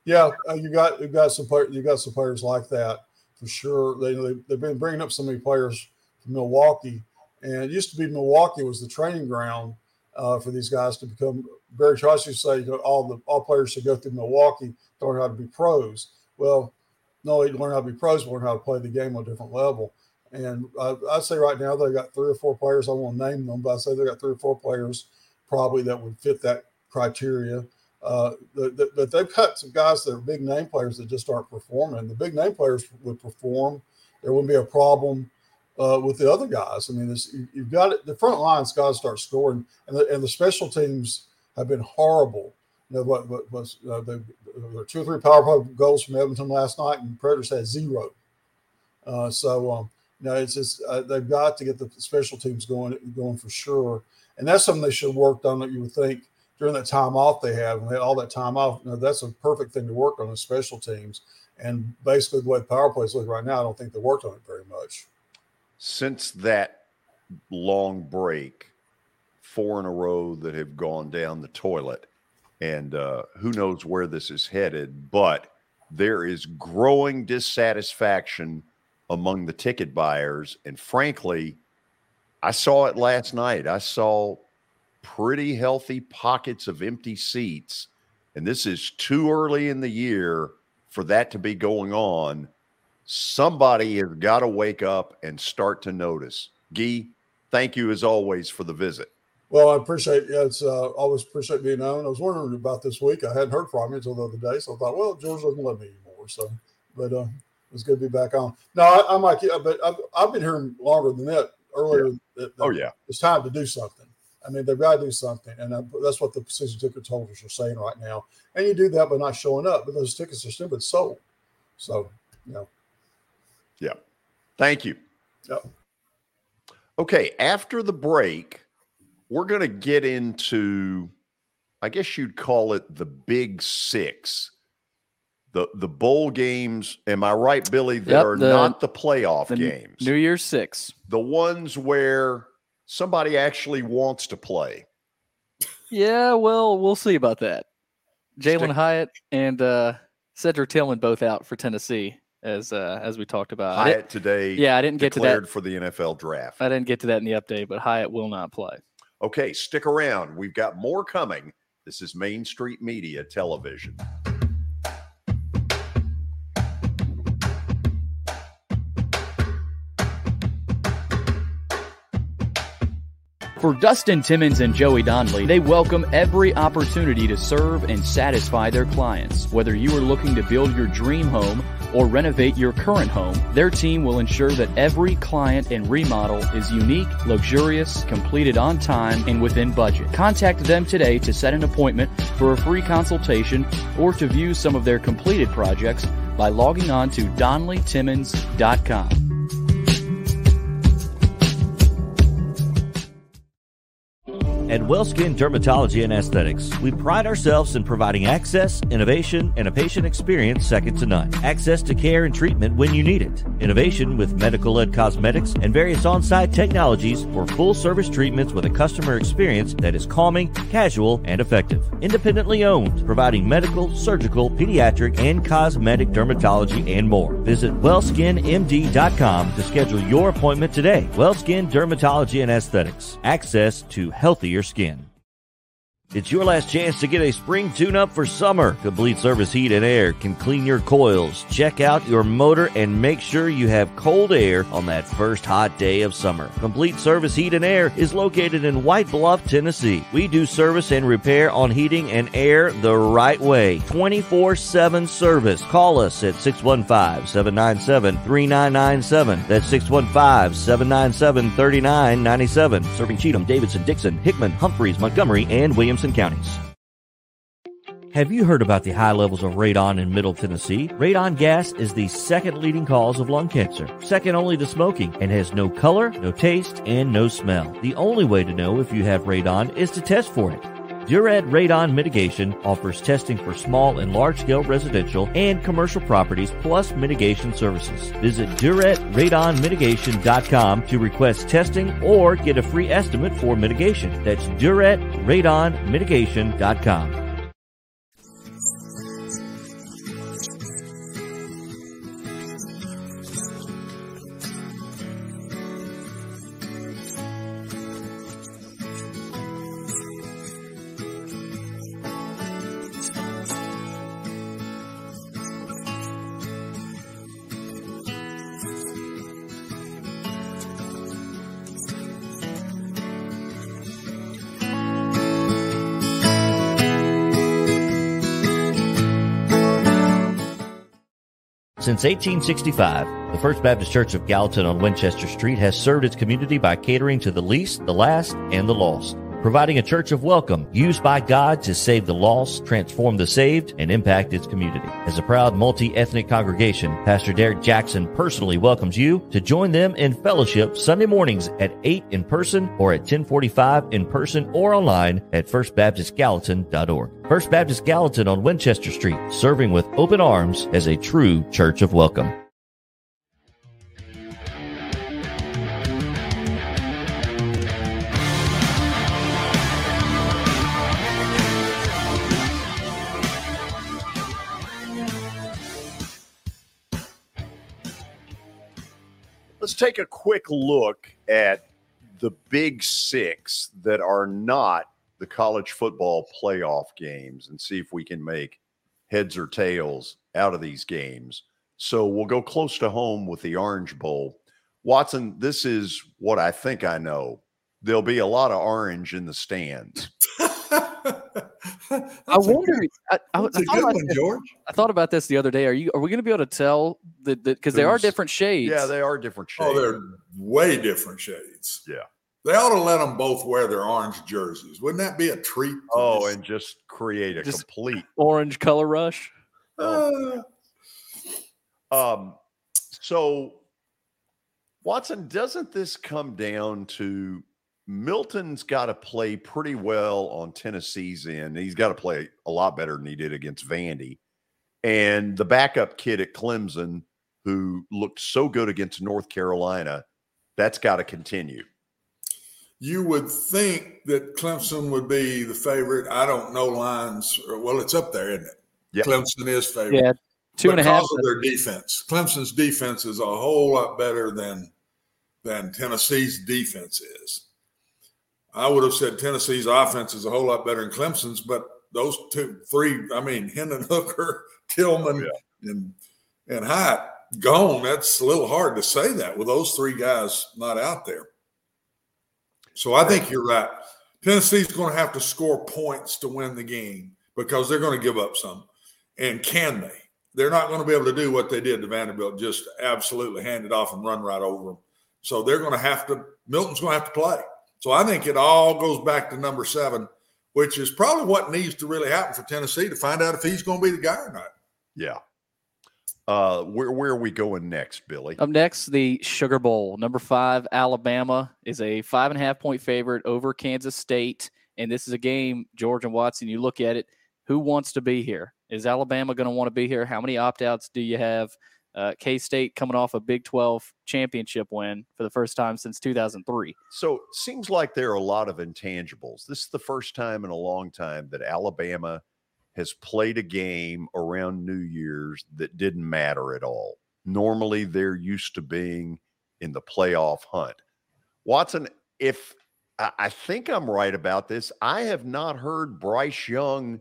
Yeah, uh, you got you got some you got some players like that for sure. They, they have been bringing up so many players from Milwaukee, And it used to be Milwaukee was the training ground uh, for these guys to become. Barry used to say you know, all the all players should go through Milwaukee to learn how to be pros. Well, no, they learn how to be pros, but learn how to play the game on a different level. And uh, I'd say right now they got three or four players. I won't name them, but I say they've got three or four players probably that would fit that criteria. Uh, that they've got some guys that are big name players that just aren't performing. The big name players would perform. There wouldn't be a problem uh, with the other guys. I mean, this, you, have got it. The front line's got to start scoring, and the, and the special teams have been horrible. You know, what, what was uh, the, the, two or three power play goals from Edmonton last night, and Predators had zero. Uh, so, um, you know, it's just uh, they've got to get the special teams going going for sure, and that's something they should have worked on. That you would think during that time off they have, and they had all that time off. You know, that's a perfect thing to work on the special teams. And basically, the way power plays look right now, I don't think they worked on it very much. Since that long break, four in a row that have gone down the toilet, and uh, who knows where this is headed, but there is growing dissatisfaction among the ticket buyers. And frankly, I saw it last night. I saw pretty healthy pockets of empty seats. And this is too early in the year for that to be going on. Somebody has got to wake up and start to notice. Gee, thank you as always for the visit. Well, I appreciate yeah, it's uh, always appreciate being on. I was wondering about this week. I hadn't heard from you until the other day, so I thought, well, George doesn't love me anymore. So, but uh, it's good to be back on. No, I, am like, yeah, but I've, I've, been hearing longer than that. Earlier, yeah. That, that oh yeah, it's time to do something. I mean, they've got to do something, and that's what the season ticket holders are saying right now. And you do that by not showing up, but those tickets are still been sold. So, you know. Yeah. Thank you. Yep. Okay, after the break, we're going to get into, I guess you'd call it the Big Six the the bowl games. Am I right, Billy? That yep, are the, not the playoff the games. New Year's Six. The ones where somebody actually wants to play. Yeah, well, we'll see about that. Jalin Hyatt and uh, Cedric Tillman both out for Tennessee, as uh, as we talked about. Hyatt today. Yeah, I didn't get to that for the NFL draft. I didn't get to that in the update, but Hyatt will not play. Okay, stick around. We've got more coming. This is Main Street Media Television. For Dustin Timmons and Joey Donnelly, they welcome every opportunity to serve and satisfy their clients. Whether you are looking to build your dream home or renovate your current home, their team will ensure that every client and remodel is unique, luxurious, completed on time, and within budget. Contact them today to set an appointment for a free consultation or to view some of their completed projects by logging on to DonnellyTimmons.com. At WellSkin Dermatology and Aesthetics, we pride ourselves in providing access, innovation, and a patient experience second to none. Access to care and treatment when you need it. Innovation with medical-led cosmetics and various on-site technologies for full-service treatments with a customer experience that is calming, casual, and effective. Independently owned, providing medical, surgical, pediatric, and cosmetic dermatology and more. Visit wellskinmd.com to schedule your appointment today. WellSkin Dermatology and Aesthetics. Access to healthier skin. It's your last chance to get a spring tune up for summer. Complete Service Heat and Air can clean your coils, check out your motor, and make sure you have cold air on that first hot day of summer. Complete Service Heat and Air is located in White Bluff, Tennessee. We do service and repair on heating and air the right way. 24 7 service. Call us at 615 797 3997. That's 615 797 3997. Serving Cheatham, Davidson, Dickson, Hickman, Humphreys, Montgomery, and Williamson counties. Have you heard about the high levels of radon in Middle Tennessee? Radon gas is the second leading cause of lung cancer, second only to smoking, and has no color, no taste, and no smell. The only way to know if you have radon is to test for it. Duret Radon Mitigation offers testing for small and large scale residential and commercial properties plus mitigation services. Visit DuretRadonMitigation.com to request testing or get a free estimate for mitigation. That's DuretRadonMitigation.com. Since 1865, the First Baptist Church of Gallatin on Winchester Street has served its community by catering to the least, the last, and the lost providing a church of welcome used by God to save the lost, transform the saved, and impact its community. As a proud multi-ethnic congregation, Pastor Derek Jackson personally welcomes you to join them in fellowship Sunday mornings at 8 in person or at 1045 in person or online at firstbaptistgallatin.org. First Baptist Gallatin on Winchester Street, serving with open arms as a true church of welcome. Let's take a quick look at the big six that are not the college football playoff games and see if we can make heads or tails out of these games. So we'll go close to home with the Orange Bowl. Watson, this is what I think I know. There'll be a lot of orange in the stands. I wonder. I, I, I a thought good about one, this- George. I thought about this the other day. Are you? Are we going to be able to tell the because there are different shades? Yeah, they are different shades. Oh, they're way different shades. Yeah. They ought to let them both wear their orange jerseys. Wouldn't that be a treat? Oh, and just create a Just- complete Orange color rush. Uh, Um, so Watson, doesn't this come down to Milton's got to play pretty well on Tennessee's end. He's got to play a lot better than he did against Vandy. And the backup kid at Clemson, who looked so good against North Carolina, that's got to continue. you would think that Clemson would be the favorite. I don't know lines. or- Well, it's up there, isn't it? Yep. Clemson is favorite. Yeah, two and a half. because of their defense. Clemson's defense is a whole lot better than than Tennessee's defense is. I would have said Tennessee's offense is a whole lot better than Clemson's, but those two, three, I mean, Hendon Hooker, Tillman, and and Hyatt gone. That's a little hard to say that with those three guys not out there. So I think you're right. Tennessee's going to have to score points to win the game because they're going to give up some. And can they? They're not going to be able to do what they did to Vanderbilt, just absolutely hand it off and run right over them. So they're going to have to, Milton's going to have to play. So I think it all goes back to number seven, which is probably what needs to really happen for Tennessee to find out if he's going to be the guy or not. Yeah. Uh, where where are we going next, Billy? Up next, the Sugar Bowl. Number five, Alabama is a five and a half point favorite over Kansas State. And this is a game, George and Watson, you look at it, who wants to be here? Is Alabama going to want to be here? How many opt outs do you have? Uh, K State coming off a Big 12 championship win for the first time since 2003. So seems like there are a lot of intangibles. This is the first time in a long time that Alabama has played a game around New Year's that didn't matter at all. Normally, they're used to being in the playoff hunt. Watson, if I I think I'm right about this, I have not heard Bryce Young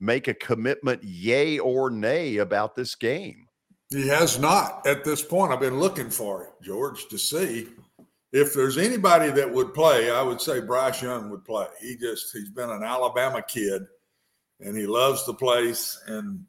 make a commitment, yay or nay, about this game. He has not at this point. I've been looking for it, George, to see if there's anybody that would play. I would say Bryce Young would play. He just he's been an Alabama kid, and he loves the place. And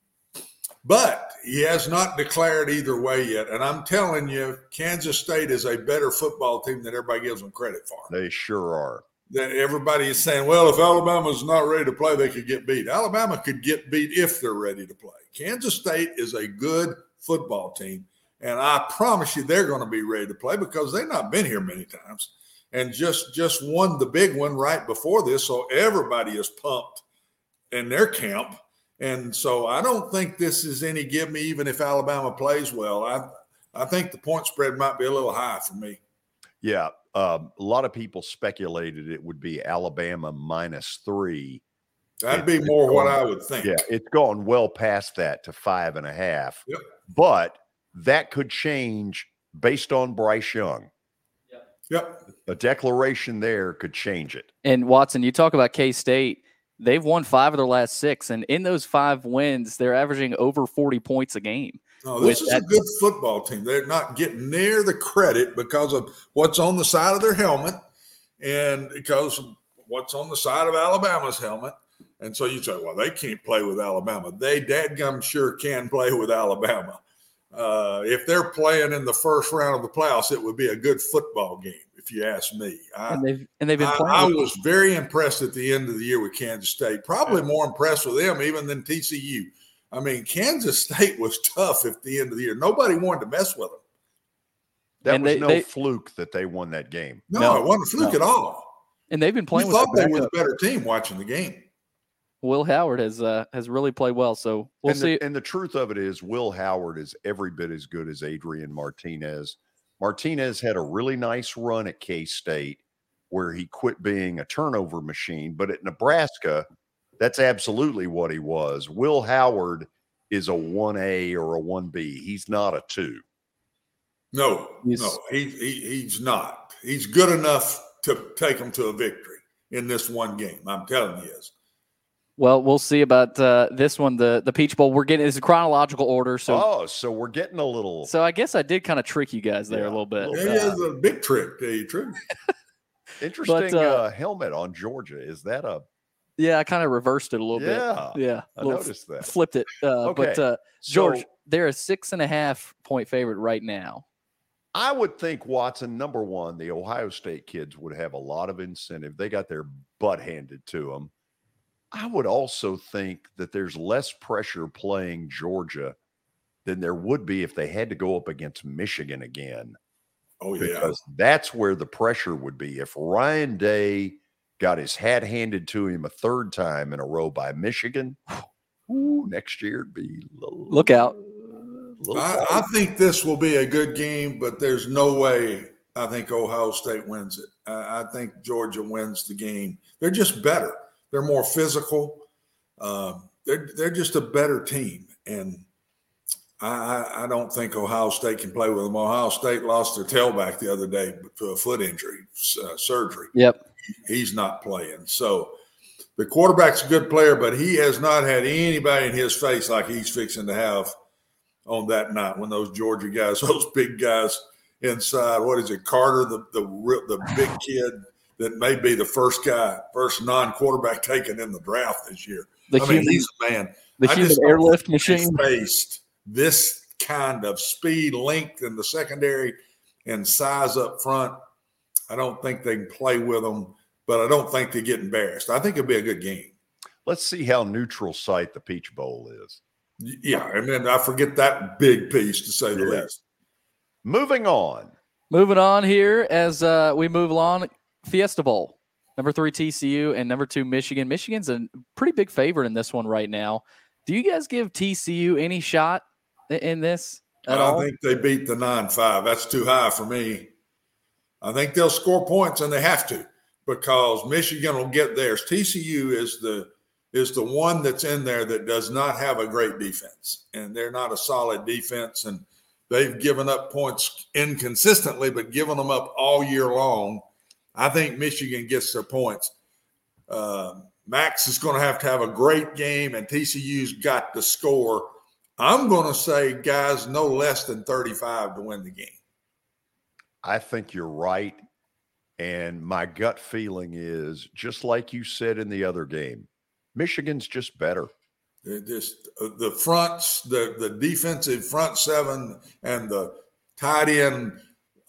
but he has not declared either way yet. And I'm telling you, Kansas State is a better football team than everybody gives them credit for. They sure are. That everybody is saying, well, if Alabama's not ready to play, they could get beat. Alabama could get beat if they're ready to play. Kansas State is a good football team. And I promise you they're going to be ready to play because they've not been here many times and just just won the big one right before this. So everybody is pumped in their camp. And so I don't think this is any give me, even if Alabama plays well. I I think the point spread might be a little high for me. Yeah. Um, a lot of people speculated it would be Alabama minus three. That'd be more what I would think. Yeah, it's gone well past that to five and a half. Yep. But that could change based on Bryce Young. Yep. A declaration there could change it. And Watson, you talk about K State. They've won five of their last six, and in those five wins, they're averaging over 40 points a game. No, this With is a good football team. They're not getting near the credit because of what's on the side of their helmet and because of what's on the side of Alabama's helmet. And so you say, well, they can't play with Alabama. They dadgum sure can play with Alabama. uh, if they're playing in the first round of the playoffs, it would be a good football game, if you ask me. I, and they've and they've been I, playing. I with- was very impressed at the end of the year with Kansas State. Probably more impressed with them even than TCU. I mean, Kansas State was tough at the end of the year. Nobody wanted to mess with them. That And was they- no they- fluke that they won that game. No, No, it wasn't a fluke no. at all. and they've been You playing with thought their they were the better team watching the game. Will Howard has uh, has really played well. So we'll and see. The, and the truth of it is, Will Howard is every bit as good as Adrian Martinez. Martinez had a really nice run at K State where he quit being a turnover machine, but at Nebraska, that's absolutely what he was. Will Howard is a 1A or a 1B. He's not a 2. No, He's- no, he, he he's not. He's good enough to take them to a victory in this one game. I'm telling you, is. Well, we'll see about uh, this one. The the Peach Bowl. We're getting it's a chronological order. So oh, so we're getting a little so I guess I did kind of trick you guys there Yeah, a little bit. little Yeah, he a big trick, tell you the truth. interesting uh, uh, helmet on Georgia. Is that a Yeah, I kind of reversed it a little Yeah, bit. Yeah, I a little f- noticed that. Flipped it. Uh, But Okay, uh, George, so- they're a six and a half point favorite right now. I would think Watson, number one, the Ohio State kids would have a lot of incentive. They got their butt handed to them. I would also think that there's less pressure playing Georgia than there would be if they had to go up against Michigan again, Oh yeah, because that's where the pressure would be. If Ryan Day got his hat handed to him a third time in a row by Michigan, ooh, next year it'd be little, Look out. I, I think this will be a good game, but there's no way I think Ohio State wins it. I, I think Georgia wins the game. They're just better. They're more physical. Um, they're they're just a better team, and I, I I don't think Ohio State can play with them. Ohio State lost their tailback the other day to a foot injury uh, surgery. Yep. He's not playing. So the quarterback's a good player, but he has not had anybody in his face like he's fixing to have on that night when those Georgia guys, those big guys inside. What is it, Carter, the the the big kid that may be the first guy, first non-quarterback taken in the draft this year. The I mean, he's a man. the I human airlift machine. Faced this kind of speed, length in the secondary, and size up front. I don't think they can play with them, but I don't think they get embarrassed. I think it'll be a good game. Let's see how neutral site the Peach Bowl is. Yeah, and then I forget that big piece to say the Yeah. least. Moving on. Moving on here as uh, we move along, Fiesta Bowl, number three TCU and number two Michigan. Michigan's a pretty big favorite in this one right now. Do you guys give TCU any shot in this at I all? think they beat the nine five. That's too high for me. I think they'll score points, and they have to because Michigan will get theirs. TCU is the is the one that's in there that does not have a great defense, and they're not a solid defense, and they've given up points inconsistently, but given them up all year long. I think Michigan gets their points. Uh, Max is going to have to have a great game, and TCU's got to score. I'm going to say, guys, no less than 35 to win the game. I think you're right. And my gut feeling is just like you said in the other game, Michigan's just better. They're just uh, the fronts, the the defensive front seven, and the tight end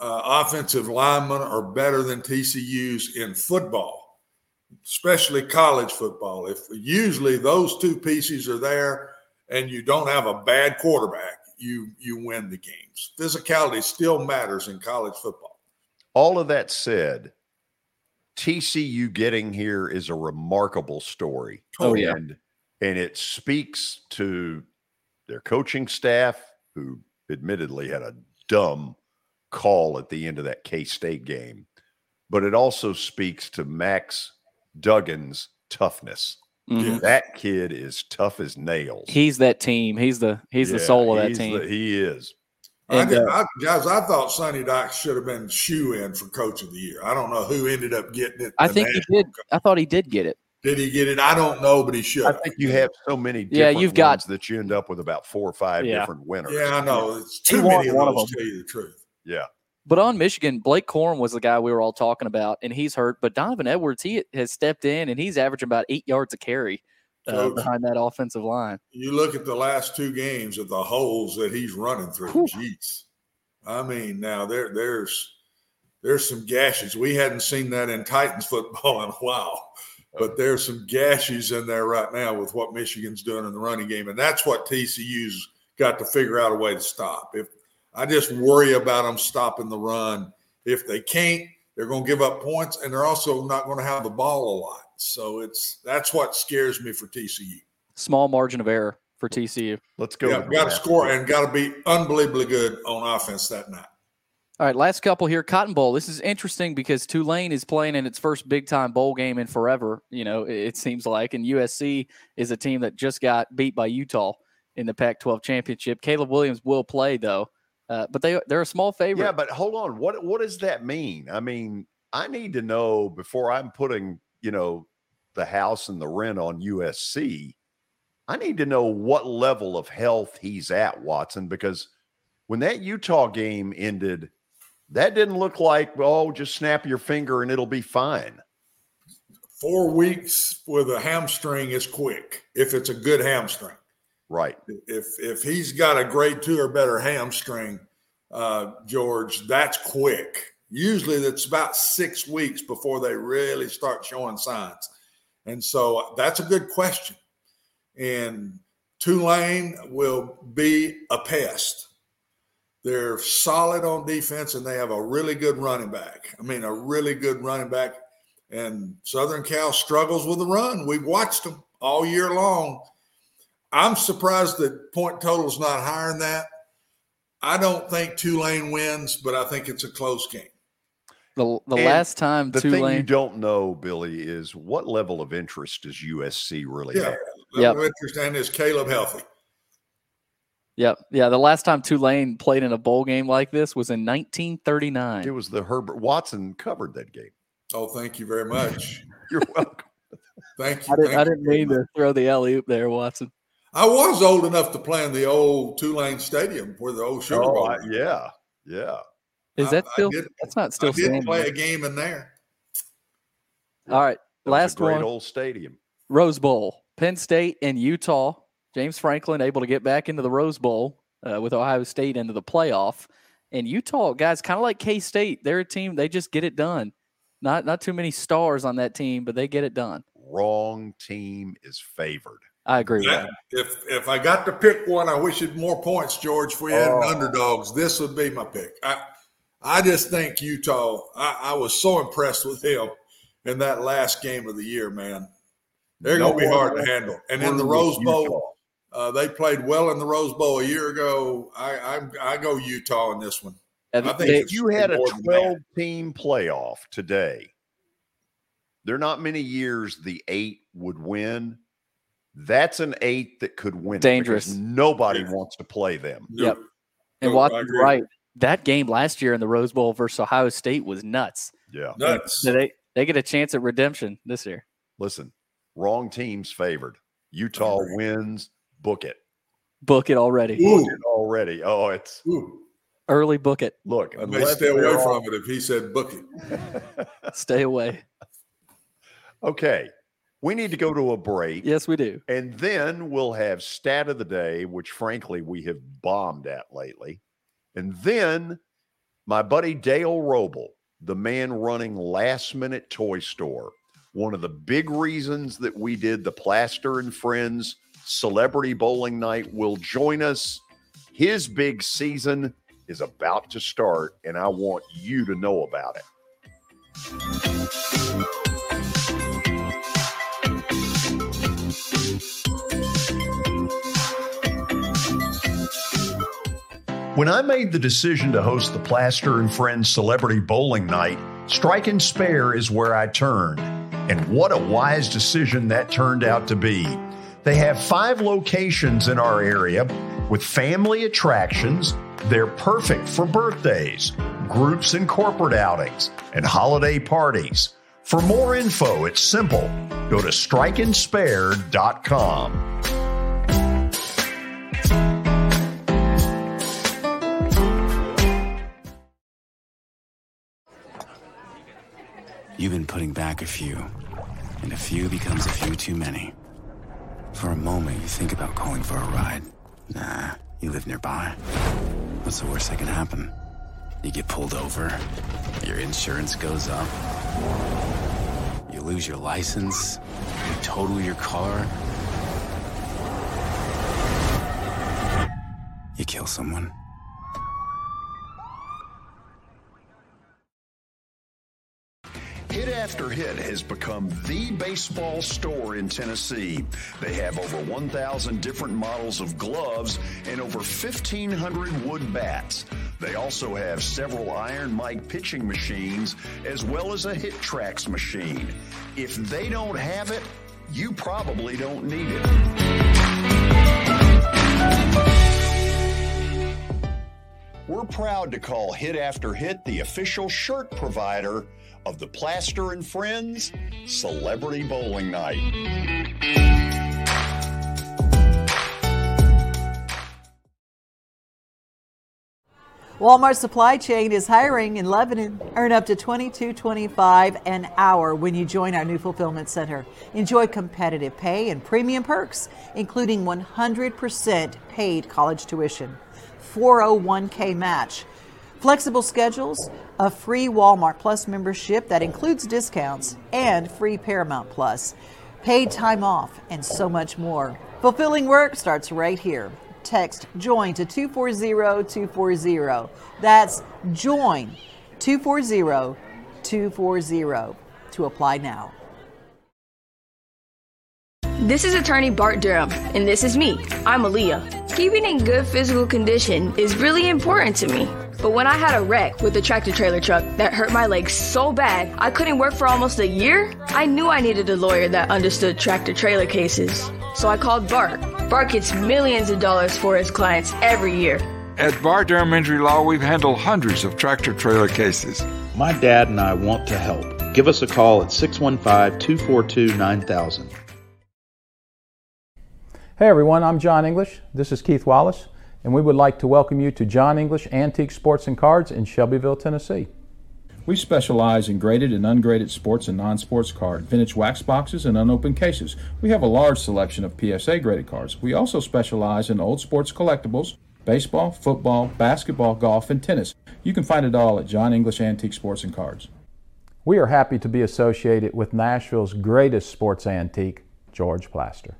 uh, offensive linemen are better than TCU's in football, especially college football. If usually those two pieces are there, and you don't have a bad quarterback, you you win the games. Physicality still matters in college football. All of that said, TCU getting here is a remarkable story. Oh, yeah. And, and it speaks to their coaching staff, who admittedly had a dumb call at the end of that K State game. But it also speaks to Max Duggan's toughness. Mhm. That kid is tough as nails. He's that team. He's the he's the soul of that team. the- he is. I And, did, uh, I, guys, I thought Sonny Dykes should have been shoe in for coach of the year. I don't know who ended up getting it. I think he national did. I thought he did get it. Did he get it? I don't know, but he should. I think you have so many different Yeah, you've got- that you end up with about four or five Yeah. different winners. Yeah, I know. It's too won many of one of them. To tell you the truth. Yeah. But on Michigan, Blake Corum was the guy we were all talking about, and he's hurt. But Donovan Edwards, he has stepped in and he's averaging about eight yards a carry uh, Coach. behind that offensive line. You look at the last two games of the holes that he's running through. Jeez, I mean, now there there's there's some gashes. We hadn't seen that in Titans football in a while, but there's some gashes in there right now with what Michigan's doing in the running game, and that's what TCU's got to figure out a way to stop. If I just worry about them stopping the run, if they can't, they're going to give up points, and they're also not going to have the ball a lot. So it's that's what scares me for TCU. Small margin of error for TCU. Let's go. Yeah, got to score and got to be unbelievably good on offense that night. All right, last couple here. Cotton Bowl. This is interesting because Tulane is playing in its first big time bowl game in forever. You know, it, it seems like, and USC is a team that just got beat by Utah in the Pac-12 championship. Caleb Williams will play though, uh, but they they're a small favorite. Yeah, but hold on. What what does that mean? I mean, I need to know before I'm putting, you know, the house and the rent on USC. I need to know what level of health he's at, Watson, because when that Utah game ended, that didn't look like, oh, just snap your finger and it'll be fine. Four weeks with a hamstring is quick if it's a good hamstring. Right. If if he's got a grade two or better hamstring, uh, George, that's quick. Usually, that's about six weeks before they really start showing signs. And so that's a good question. And Tulane will be a pest. They're solid on defense and they have a really good running back. I mean, a really good running back. And Southern Cal struggles with the run. We've watched them all year long. I'm surprised that point total is not higher than that. I don't think Tulane wins, but I think it's a close game. The the And last time the thing you don't know, Billy, is what level of interest does USC really Yeah. have? Level of interest and is Caleb healthy? Yep. Yeah. The last time Tulane played in a bowl game like this was in 1939. It was the Herbert Watson covered that game. Oh, thank you very much. You're welcome. Thank you. I didn't, I thank didn't you. mean to throw the alley oop there, Watson. I was old enough to play in the old Tulane Stadium where the old Sugar Oh, Bowl. I- yeah, yeah. Is I- that still? did- that's not still. I still did standing. play a game in there. All right. That was a Last great one. old stadium. Rose Bowl. Penn State and Utah. James Franklin able to get back into the Rose Bowl uh, with Ohio State into the playoff. And Utah guys, kind of like K State, they're a team. They just get it done. Not not too many stars on that team, but they get it done. Wrong team is favored. I agree with That- that. if if I got to pick one, I wish it more points, George. If we had Oh. an underdogs, this would be my pick. I I just think Utah. I, I was so impressed with him in that last game of the year, man. They're No going to be hard to handle. And in the Rose Bowl, uh, they played well in the Rose Bowl a year ago. I I, I go Utah in this one. And I think If you had a more than that. 12 team playoff today, there are not many years the eight would win. That's an eight that could win. it Dangerous. Nobody Yeah. wants to play them. Yep. And No, I Watson's right. That game last year in the Rose Bowl versus Ohio State was nuts. Yeah. Nuts. So they they get a chance at redemption this year. Listen, wrong team's favored. Utah wins. Book it. Book it already. Ooh, Book it already. Oh, it's ooh. Early book it. look. I may stay away they're from it if he said book it. Stay away. Okay. We need to go to a break. Yes, we do. And then we'll have stat of the day, which frankly we have bombed at lately. And then my buddy Dale Robble, the man running Last Minute Toy Store, one of the big reasons that we did the Plaster and Friends Celebrity Bowling Night, will join us. His big season is about to start, and I want you to know about it. When I made the decision to host the Plaster and Friends Celebrity Bowling Night, Strike and Spare is where I turned. And what a wise decision that turned out to be. They have five locations in our area with family attractions. They're perfect for birthdays, groups and corporate outings, and holiday parties. For more info, it's simple. Go to strikeandspare.com. You've been putting back a few, and a few becomes a few too many. For a moment, you think about calling for a ride. Nah, you live nearby. What's the worst that can happen? You get pulled over, your insurance goes up, you lose your license, you total your car, you kill someone. Hit After Hit has become the baseball store in Tennessee. They have over 1,000 different models of gloves and over 1,500 wood bats. They also have several Iron Mike pitching machines as well as a HitTrax machine. If they don't have it, you probably don't need it. We're proud to call Hit After Hit the official shirt provider of the Plaster and Friends Celebrity Bowling Night. Walmart Supply Chain is hiring in Lebanon. Earn up to $22.25 an hour when you join our new fulfillment center. Enjoy competitive pay and premium perks, including 100% paid college tuition, 401k match, flexible schedules, a free Walmart Plus membership that includes discounts, and free Paramount Plus, paid time off, and so much more. Fulfilling work starts right here. Text JOIN to 240-240. That's JOIN 240-240 to apply now. This is attorney Bart Durham, and this is me. I'm Aaliyah. Keeping in good physical condition is really important to me. But when I had a wreck with a tractor trailer truck that hurt my legs so bad I couldn't work for almost a year, I knew I needed a lawyer that understood tractor trailer cases. So I called Bart. Bart gets millions of dollars for his clients every year. At Bart Durham Injury Law, we've handled hundreds of tractor trailer cases. My dad and I want to help. Give us a call at 615 242 9000. Hey everyone, I'm John English. This is Keith Wallace, and we would like to welcome you to John English Antique Sports and Cards in Shelbyville, Tennessee. We specialize in graded and ungraded sports and non sports cards, vintage wax boxes, and unopened cases. We have a large selection of PSA graded cards. We also specialize in old sports collectibles, baseball, football, basketball, golf, and tennis. You can find it all at John English Antique Sports and Cards. We are happy to be associated with Nashville's greatest sports antique, George Plaster.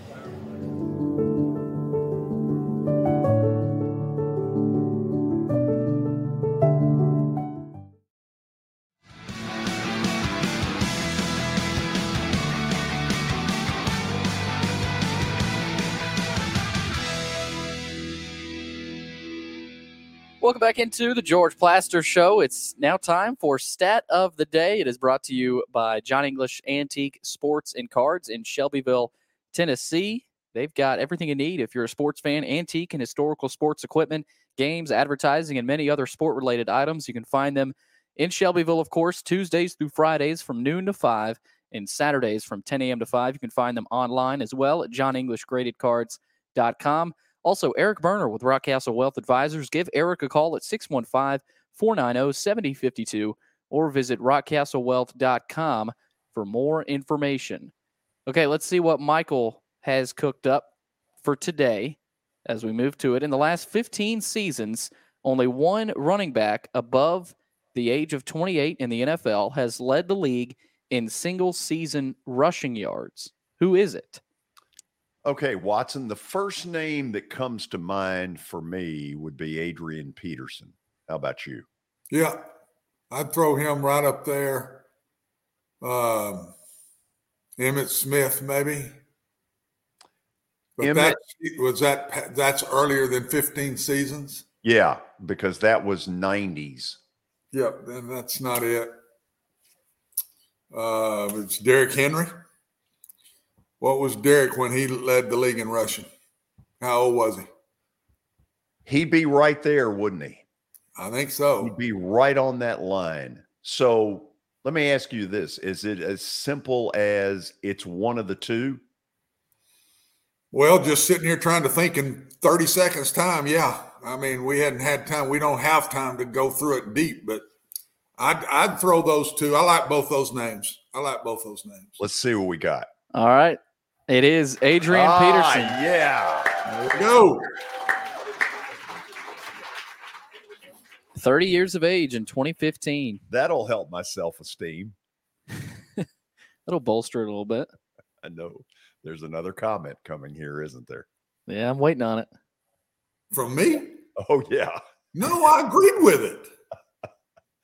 Welcome back into the George Plaster Show. It's now time for Stat of the Day. It is brought to you by John English Antique Sports and Cards in Shelbyville, Tennessee. They've got everything you need if you're a sports fan, antique and historical sports equipment, games, advertising, and many other sport related items. You can find them in Shelbyville, of course, Tuesdays through Fridays from noon to 5 and Saturdays from 10 a.m. to 5. You can find them online as well at johnenglishgradedcards.com. Also, Eric Berner with Rockcastle Wealth Advisors. Give Eric a call at 615 490 7052 or visit rockcastlewealth.com for more information. Okay, let's see what Michael has cooked up for today as we move to it. In the last 15 seasons, only one running back above the age of 28 in the NFL has led the league in single season rushing yards. Who is it? Okay, Watson, the first name that comes to mind for me would be Adrian Peterson. How about you? Yeah, I'd throw him right up there. Um, Emmitt Smith, maybe. But Emmitt- that was that. That's earlier than 15 seasons. Yeah, because that was 90s. Yep, then that's not it. Uh, it's Derrick Henry. What was Derrick when he led the league in rushing? How old was he? He'd be right there, wouldn't he? I think so. He'd be right on that line. So let me ask you this: Is it as simple as it's one of the two? Well, just sitting here trying to think in 30 seconds time. Yeah. I mean, we hadn't had time. We don't have time to go through it deep, but I'd, I'd throw those two. I like both those names. I like both those names. Let's see what we got. All right. It is Adrian Ah, Peterson. Yeah. There we go. 30 years of age in 2015. That'll help my self esteem. That'll bolster it a little bit. I know. There's another comment coming here, isn't there? Yeah, I'm waiting on it. From me? Oh, yeah. No, I agreed with it.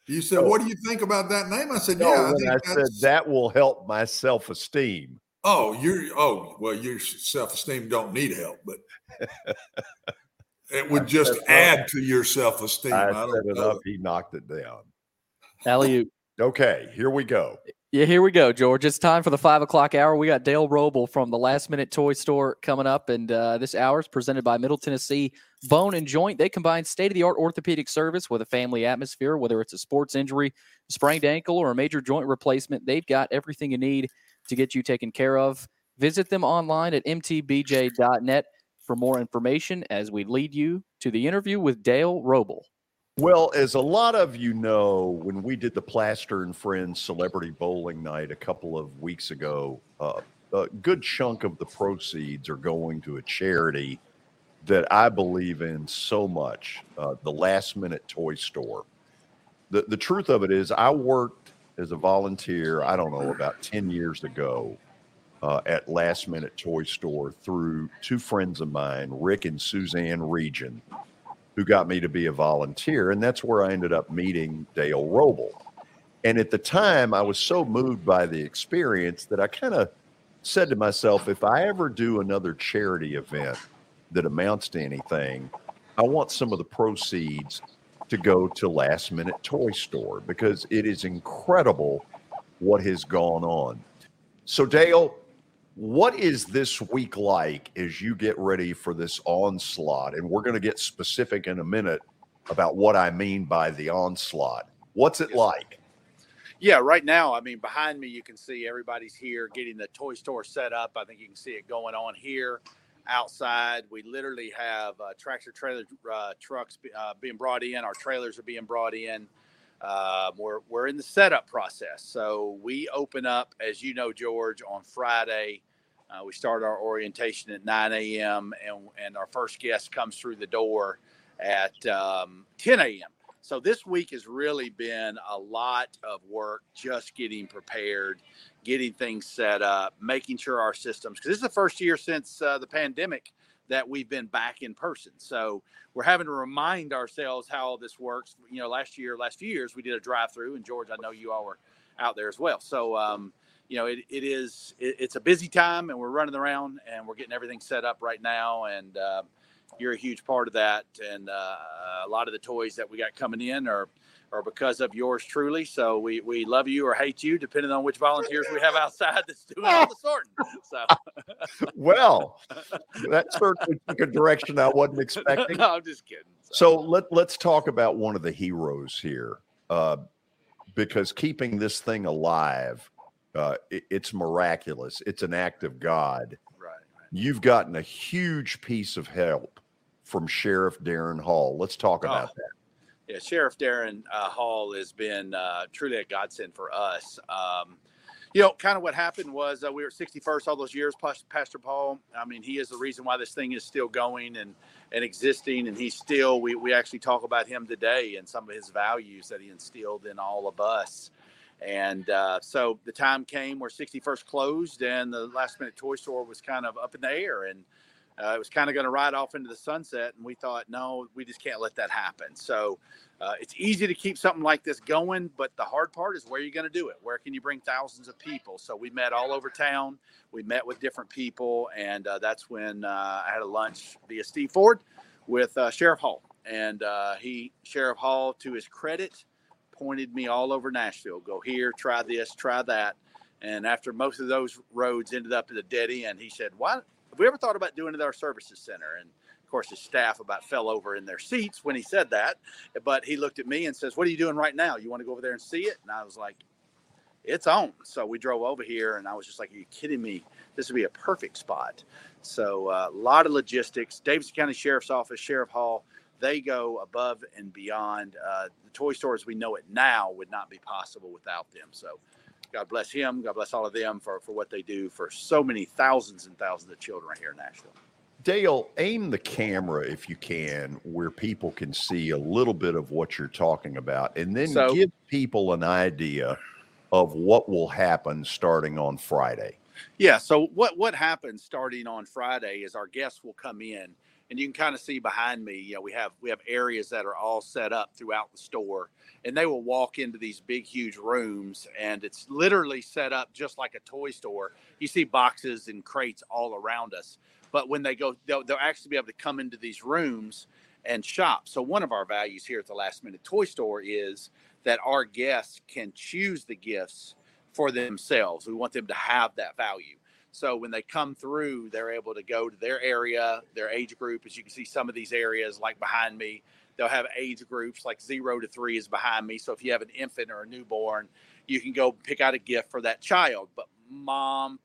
You said, "What do you think about that name?" I said, No, "Yeah, I think I said that will help my self esteem. Oh, you're oh well, your self esteem don't need help, but it would just add to your self esteem. I I, set don't it know. up. He knocked it down. Alley Okay, here we go. Yeah, here we go, George. It's time for the five o'clock hour. We got Dale Robble from the Last Minute Toy Store coming up, and uh, this hour is presented by Middle Tennessee Bone and Joint. They combine state of the art orthopedic service with a family atmosphere. Whether it's a sports injury, sprained ankle, or a major joint replacement, they've got everything you need to get you taken care of. Visit them online at mtbj.net for more information as we lead you to the interview with Dale Robble. Well, as a lot of you know, when we did the Plaster and Friends Celebrity Bowling Night a couple of weeks ago, uh, a good chunk of the proceeds are going to a charity that I believe in so much uh, the Last Minute Toy Store. The, the truth of it is, I worked as a volunteer, I don't know, about 10 years ago uh, at Last Minute Toy Store through two friends of mine, Rick and Suzanne Region who got me to be a volunteer. And that's where I ended up meeting Dale Robble. And at the time, I was so moved by the experience that I kind of said to myself, if I ever do another charity event that amounts to anything, I want some of the proceeds to go to Last Minute Toy Store because it is incredible what has gone on. So, Dale, what is this week like as you get ready for this onslaught? And we're going to get specific in a minute about what I mean by the onslaught. What's it like? Yeah, right now, I mean, behind me, you can see everybody's here getting the toy store set up. I think you can see it going on here outside. We literally have uh, tractor trailer uh, trucks uh, being brought in, our trailers are being brought in. Uh, we're, we're in the setup process. So we open up, as you know, George, on Friday. Uh, we start our orientation at 9 a.m. and, and our first guest comes through the door at um, 10 a.m. So this week has really been a lot of work just getting prepared, getting things set up, making sure our systems, because this is the first year since uh, the pandemic that we've been back in person. So we're having to remind ourselves how all this works. You know, last year, last few years, we did a drive through, and George, I know you all were out there as well. So, um, you know, it, it is, it, it's a busy time and we're running around and we're getting everything set up right now. And, uh, you're a huge part of that. And uh, a lot of the toys that we got coming in are, are because of yours truly. So we, we love you or hate you, depending on which volunteers we have outside that's doing all the sorting. So, Well, that certainly took a direction I wasn't expecting. no, I'm just kidding. So let, let's talk about one of the heroes here uh, because keeping this thing alive, uh, it- it's miraculous. It's an act of God. You've gotten a huge piece of help from Sheriff Daron Hall. Let's talk about Oh. that. Yeah, Sheriff Daron uh, Hall has been uh, truly a godsend for us. Um, you know, kind of what happened was uh, we were 61st all those years. Pas- Pastor Paul, I mean, he is the reason why this thing is still going and and existing. And he's still, we, we actually talk about him today and some of his values that he instilled in all of us. And uh, so the time came where 61st closed and the last minute toy store was kind of up in the air. And uh, it was kind of going to ride off into the sunset. And we thought, no, we just can't let that happen. So uh, it's easy to keep something like this going, but the hard part is where are you going to do it? Where can you bring thousands of people? So we met all over town. We met with different people. And uh, that's when uh, I had a lunch via Steve Ford with uh, Sheriff Hall. And he, Sheriff Hall, to his credit, pointed me all over Nashville. Go here, try this, try that. And after most of those roads ended up at a dead end, he said, "Why, have we ever thought about doing it at our services center? And of course, his staff about fell over in their seats when he said that. But he looked at me and says, "What are you doing right now? You want to go over there and see it?" And I was like, "It's on." So we drove over here, and I was just like, "Are you kidding me? This would be a perfect spot." So uh, a lot of logistics. Davidson County Sheriff's Office, Sheriff Hall, they go above and beyond. Uh, the toy store as we know it now would not be possible without them. So God bless him. God bless all of them for, for what they do for so many thousands and thousands of children right here in Nashville. Dale, aim the camera if you can where people can see a little bit of what you're talking about and then So- give people an idea of what will happen starting on Friday. Yeah. So what what happens starting on Friday is our guests will come in, and you can kind of see behind me. You know, we have we have areas that are all set up throughout the store, and they will walk into these big, huge rooms, and it's literally set up just like a toy store. You see boxes and crates all around us, but when they go, they'll, they'll actually be able to come into these rooms and shop. So one of our values here at the Last Minute Toy Store is that our guests can choose the gifts for themselves. We want them to have that value. So when they come through, they're able to go to their area, their age group. As you can see, some of these areas, like behind me, they'll have age groups like zero to three is behind me. So if you have an infant or a newborn, you can go pick out a gift for that child. But mom,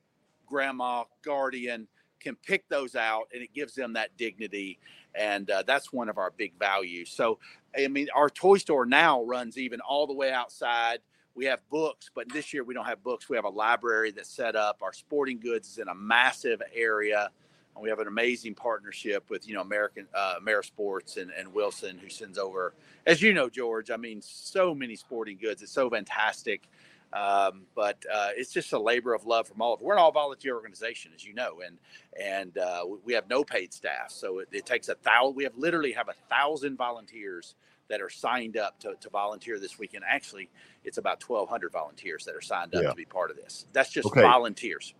grandma, guardian can pick those out, and it gives them that dignity. And uh, that's one of our big values. So, I mean, our toy store now runs even all the way outside. We have books, but this year we don't have books. We have a library that's set up. Our sporting goods is in a massive area. And we have an amazing partnership with, you know, American uh, Amer Sports and, and Wilson, who sends over, as you know, George. I mean, so many sporting goods. It's so fantastic. Um, but uh, it's just a labor of love from all of We're an all volunteer organization, as you know, and and uh, we- we have no paid staff. So it, it takes a thousand. We have literally have a thousand volunteers that are signed up to, to volunteer this weekend. Actually, it's about 1,200 volunteers that are signed up Yeah. to be part of this. That's just Okay. volunteers.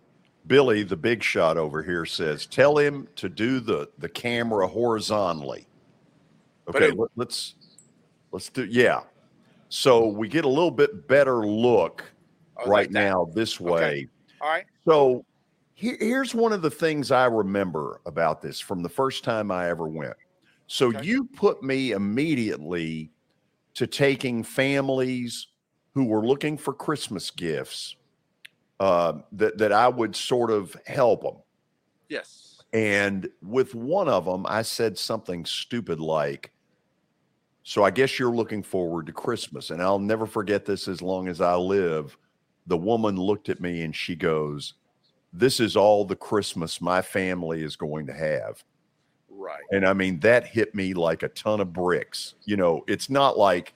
Billy, the big shot over here says, "Tell him to do the the camera horizontally." Okay, it- let, let's let's do yeah. So we get a little bit better look Oh, right like now this way. All right. So here, here's one of the things I remember about this from the first time I ever went. So you put me immediately to taking families who were looking for Christmas gifts uh, that that I would sort of help them. Yes. And with one of them, I said something stupid like, So I guess you're looking forward to Christmas. And I'll never forget this as long as I live. The woman looked at me and she goes, This is all the Christmas my family is going to have. Right. And I mean, that hit me like a ton of bricks. You know, it's not like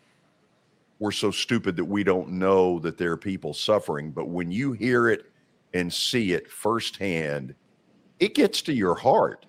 we're so stupid that we don't know that there are people suffering, but when you hear it and see it firsthand, it gets to your heart.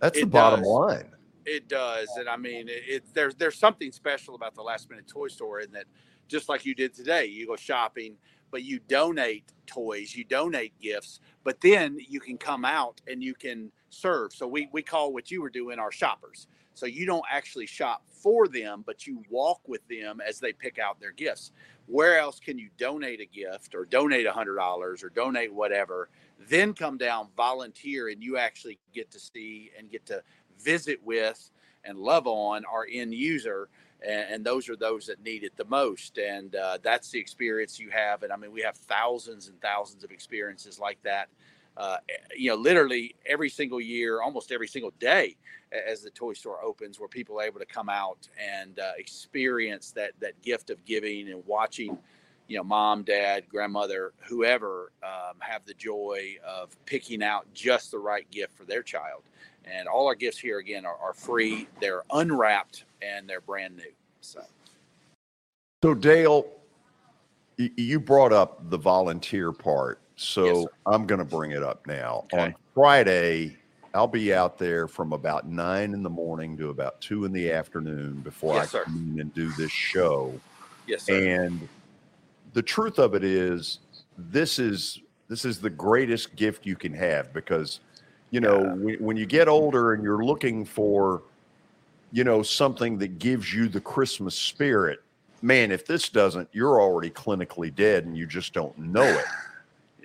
That's the bottom does. line. It does, and I mean, it, it there's there's something special about the last minute toy store in that, just like you did today, you go shopping, but you donate toys, you donate gifts, but then you can come out and you can serve. So we we call what you were doing our shoppers. So you don't actually shop for them, but you walk with them as they pick out their gifts. Where else can you donate a gift or donate a hundred dollars or donate whatever? Then come down, volunteer, and you actually get to see and get to visit with and love on our end user and, and those are those that need it the most and uh, that's the experience you have and i mean we have thousands and thousands of experiences like that uh, you know literally every single year almost every single day as the toy store opens where people are able to come out and uh, experience that that gift of giving and watching you know mom dad grandmother whoever um, have the joy of picking out just the right gift for their child and all our gifts here again are, are free they're unwrapped and they're brand new so So, Dale, you brought up the volunteer part. So, I'm going to bring it up now. On Friday, I'll be out there from about nine in the morning to about two in the afternoon before Yes, I sir. come in and do this show. yes sir. And the truth of it is, this is this is the greatest gift you can have because, you know, when, when you get older and you're looking for, you know, something that gives you the Christmas spirit, man, if this doesn't, you're already clinically dead and you just don't know it.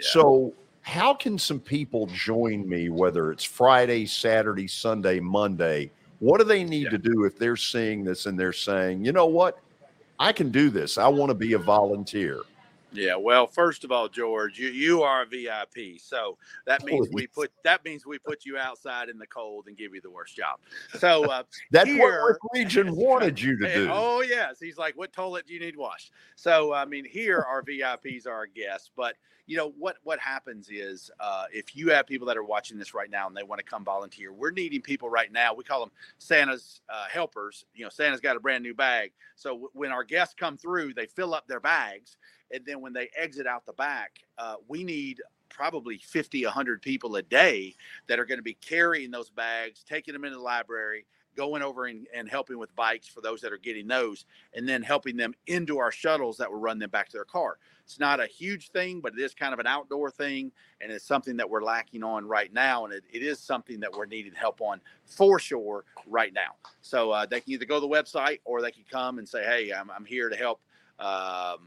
So how can some people join me, whether it's Friday, Saturday, Sunday, Monday? What do they need yeah. to do if they're seeing this and they're saying, you know what, I can do this. I want to be a volunteer. Yeah, well, first of all, George, you, you are a VIP, so that means we put that means we put you outside in the cold and give you the worst job. So uh, that's here, what Region wanted you to do. Oh yes, he's like, what toilet do you need washed? So I mean, here our VIPs are our guests, but you know what what happens is uh, if you have people that are watching this right now and they want to come volunteer we're needing people right now we call them santa's uh, helpers you know santa's got a brand new bag so w- when our guests come through they fill up their bags and then when they exit out the back uh, we need probably 50 100 people a day that are going to be carrying those bags taking them into the library going over and, and, helping with bikes for those that are getting those and then helping them into our shuttles that will run them back to their car. It's not a huge thing but it is kind of an outdoor thing and it's something that we're lacking on right now and it, it is something that we're needing help on for sure right now. So uh, they can either go to the website or they can come and say hey i'm, I'm here to help um,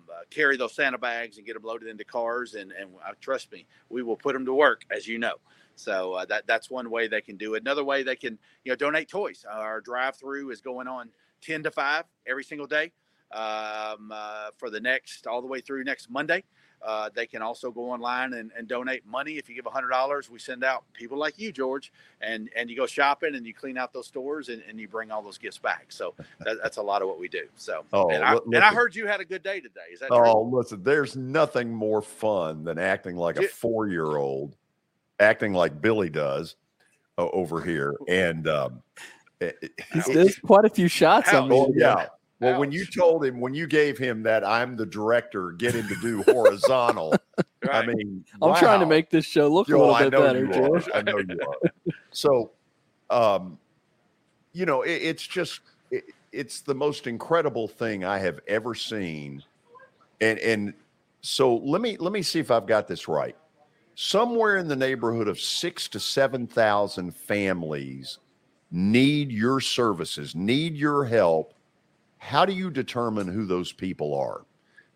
uh, carry those Santa bags and get them loaded into cars. And, and uh, trust me, we will put them to work, as you know. So uh, that that's one way they can do it. Another way they can you know donate toys. Our drive-through is going on ten to five every single day um, uh, for the next all the way through next Monday. Uh, they can also go online and, and donate money. If you give $100, we send out people like you, George, and, and you go shopping and you clean out those stores and, and you bring all those gifts back. So that, that's a lot of what we do. So, oh, and, I, and I heard you had a good day today. Is that Oh, true? listen, there's nothing more fun than acting like a four year old, acting like Billy does uh, over here. And, um, there's quite a few shots on me. Oh, yeah. Well, Ouch. when you told him, when you gave him that I'm the director, get him to do horizontal. right. I mean, I'm wow. trying to make this show look Joe, a little bit better, George. I know you are. So, um, you know, it, it's just it, it's the most incredible thing I have ever seen, and and so let me let me see if I've got this right. Somewhere in the neighborhood of six to seven thousand families need your services, need your help how do you determine who those people are?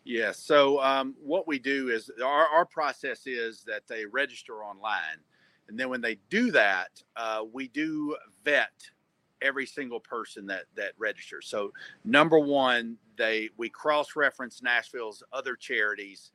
Yes. So um, what we do is our, our process is that they register online, and then when they do that, uh, we do vet every single person that that registers. So number one, they we cross reference Nashville's other charities.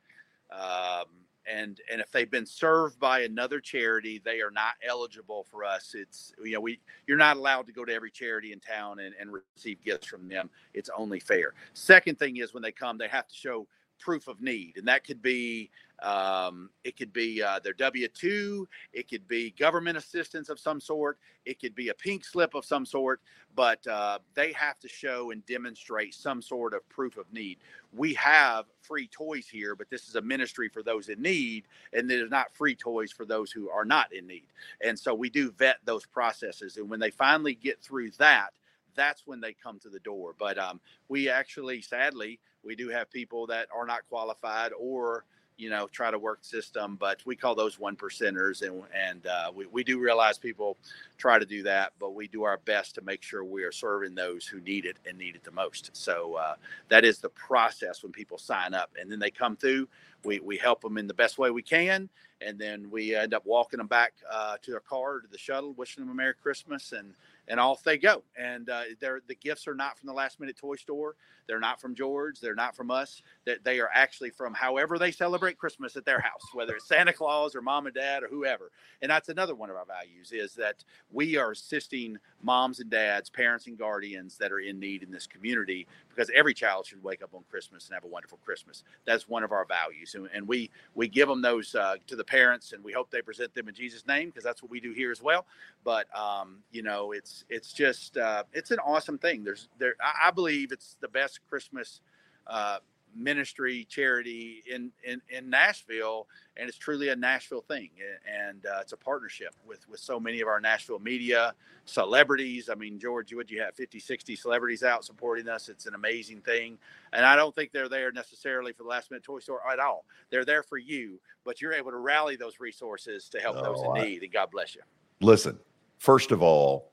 Um, and and if they've been served by another charity they are not eligible for us. It's you know we you're not allowed to go to every charity in town and, and receive gifts from them. It's only fair. Second thing is when they come they have to show proof of need, and that could be um, it could be uh, their W two, it could be government assistance of some sort, it could be a pink slip of some sort, but uh, they have to show and demonstrate some sort of proof of need. We have free toys here, but this is a ministry for those in need, and it is not free toys for those who are not in need. And so we do vet those processes, and when they finally get through that that's when they come to the door. But um, we actually, sadly, we do have people that are not qualified or you know try to work system but we call those one percenters and and uh, we, we do realize people try to do that but we do our best to make sure we are serving those who need it and need it the most. So uh, that is the process when people sign up and then they come through we, we help them in the best way we can and then we end up walking them back uh, to their car to the shuttle wishing them a merry christmas and and off they go. And uh, they're, the gifts are not from the last minute toy store. They're not from George. They're not from us. That they are actually from however they celebrate Christmas at their house, whether it's Santa Claus or mom and dad or whoever. And that's another one of our values is that we are assisting moms and dads, parents and guardians that are in need in this community because every child should wake up on Christmas and have a wonderful Christmas. That's one of our values, and, and we we give them those uh, to the parents, and we hope they present them in Jesus' name because that's what we do here as well. But um, you know, it's it's just uh, it's an awesome thing. There's there I, I believe it's the best Christmas. Uh, ministry charity in, in, in Nashville, and it's truly a Nashville thing. And uh, it's a partnership with, with so many of our Nashville media, celebrities. I mean, George, would you have 50, 60 celebrities out supporting us? It's an amazing thing. And I don't think they're there necessarily for the last minute toy store at all. They're there for you, but you're able to rally those resources to help oh, those in I, need. And God bless you. Listen, first of all,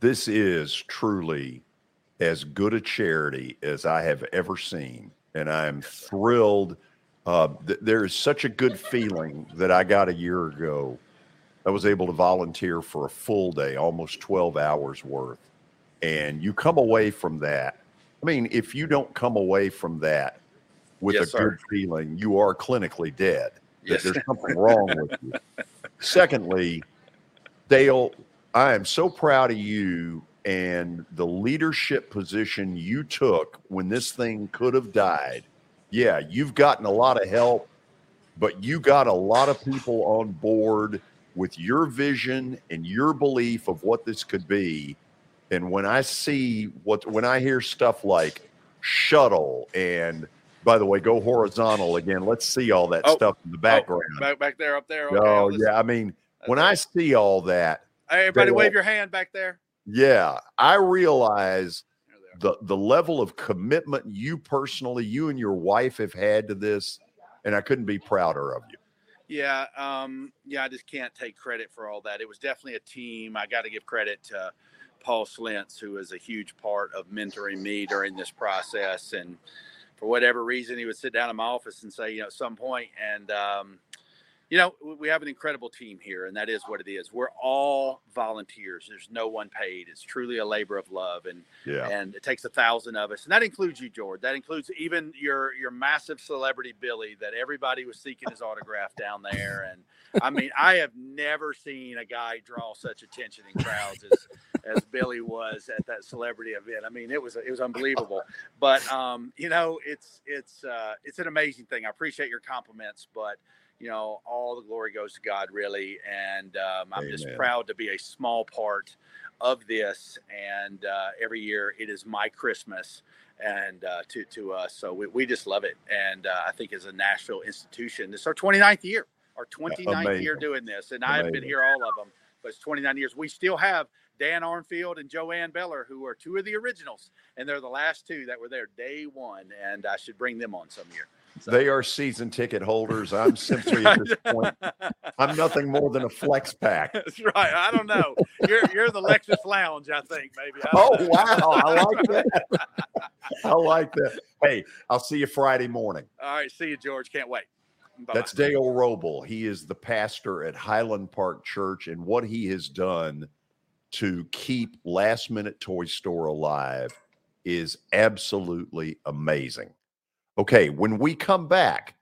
this is truly as good a charity as I have ever seen and I'm thrilled Uh, th- there is such a good feeling that I got a year ago. I was able to volunteer for a full day, almost 12 hours worth. And you come away from that. I mean, if you don't come away from that with Yes, a sir. good feeling, you are clinically dead. That Yes. There's something wrong with you. Secondly, Dale, I am so proud of you and the leadership position you took when this thing could have died. Yeah, you've gotten a lot of help, but you got a lot of people on board with your vision and your belief of what this could be. And when I see what, when I hear stuff like shuttle and, by the way, go horizontal again, let's see all that Oh, stuff in the oh, background. Back, back there, up there. Okay, Oh, yeah. I mean, when I see all that, Hey, everybody, wave your hand back there. Yeah, I realize the the level of commitment you personally, you and your wife have had to this, and I couldn't be prouder of you. Yeah, um, yeah, I just can't take credit for all that. It was definitely a team. I got to give credit to Paul Slintz, who was a huge part of mentoring me during this process. And for whatever reason, he would sit down in my office and say, you know, at some point, and um, you know, we- have an incredible team here, and that is what it is. We're all volunteers. There's no one paid. It's truly a labor of love, and Yeah. and it takes a thousand of us, and that includes you, George. That includes even your your massive celebrity Billy, that everybody was seeking his autograph down there. And I mean, I have never seen a guy draw such attention in crowds as as Billy was at that celebrity event. I mean, it was it was unbelievable. But um, you know, it's it's uh, it's an amazing thing. I appreciate your compliments, but you know, all the glory goes to God, really. And um, I'm just proud to be a small part of this. And uh, every year it is my Christmas and uh, to, to us. So we, we just love it. And uh, I think as a Nashville institution, this is our 29th year, our 29th year doing this. And I've been here all of them, but it's 29 years. We still have Dan Arnfield and Joanne Beller, who are two of the originals. And they're the last two that were there day one. And I should bring them on some year. They are season ticket holders. I'm simply at this point, I'm nothing more than a flex pack. That's right. I don't know. You're you're the Lexus Lounge, I think, maybe. I Oh know. wow, I like that. I like that. Hey, I'll see you Friday morning. All right. See you, George. Can't wait. Bye-bye. That's Dale Robble. He is the pastor at Highland Park Church, and what he has done to keep Last Minute Toy Store alive is absolutely amazing. Okay, when we come back,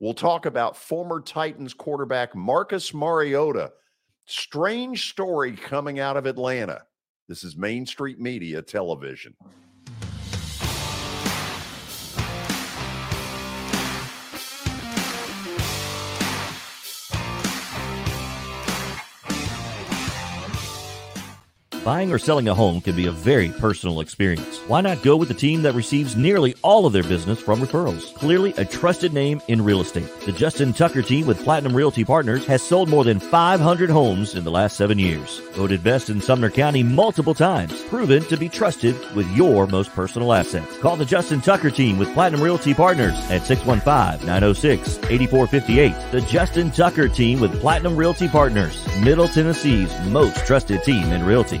we'll talk about former Titans quarterback Marcus Mariota. Strange story coming out of Atlanta. This is Main Street Media Television. Buying or selling a home can be a very personal experience. Why not go with the team that receives nearly all of their business from referrals? Clearly a trusted name in real estate. The Justin Tucker team with Platinum Realty Partners has sold more than 500 homes in the last seven years. Voted best in Sumner County multiple times. Proven to be trusted with your most personal assets. Call the Justin Tucker team with Platinum Realty Partners at 615-906-8458. The Justin Tucker team with Platinum Realty Partners. Middle Tennessee's most trusted team in realty.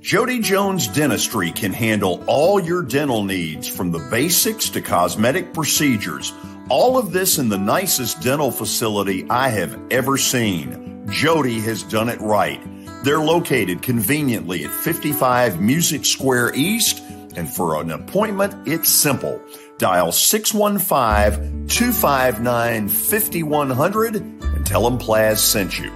Jody Jones Dentistry can handle all your dental needs from the basics to cosmetic procedures. All of this in the nicest dental facility I have ever seen. Jody has done it right. They're located conveniently at 55 Music Square East, and for an appointment, it's simple. Dial 615 259 5100 and tell them Plaz sent you.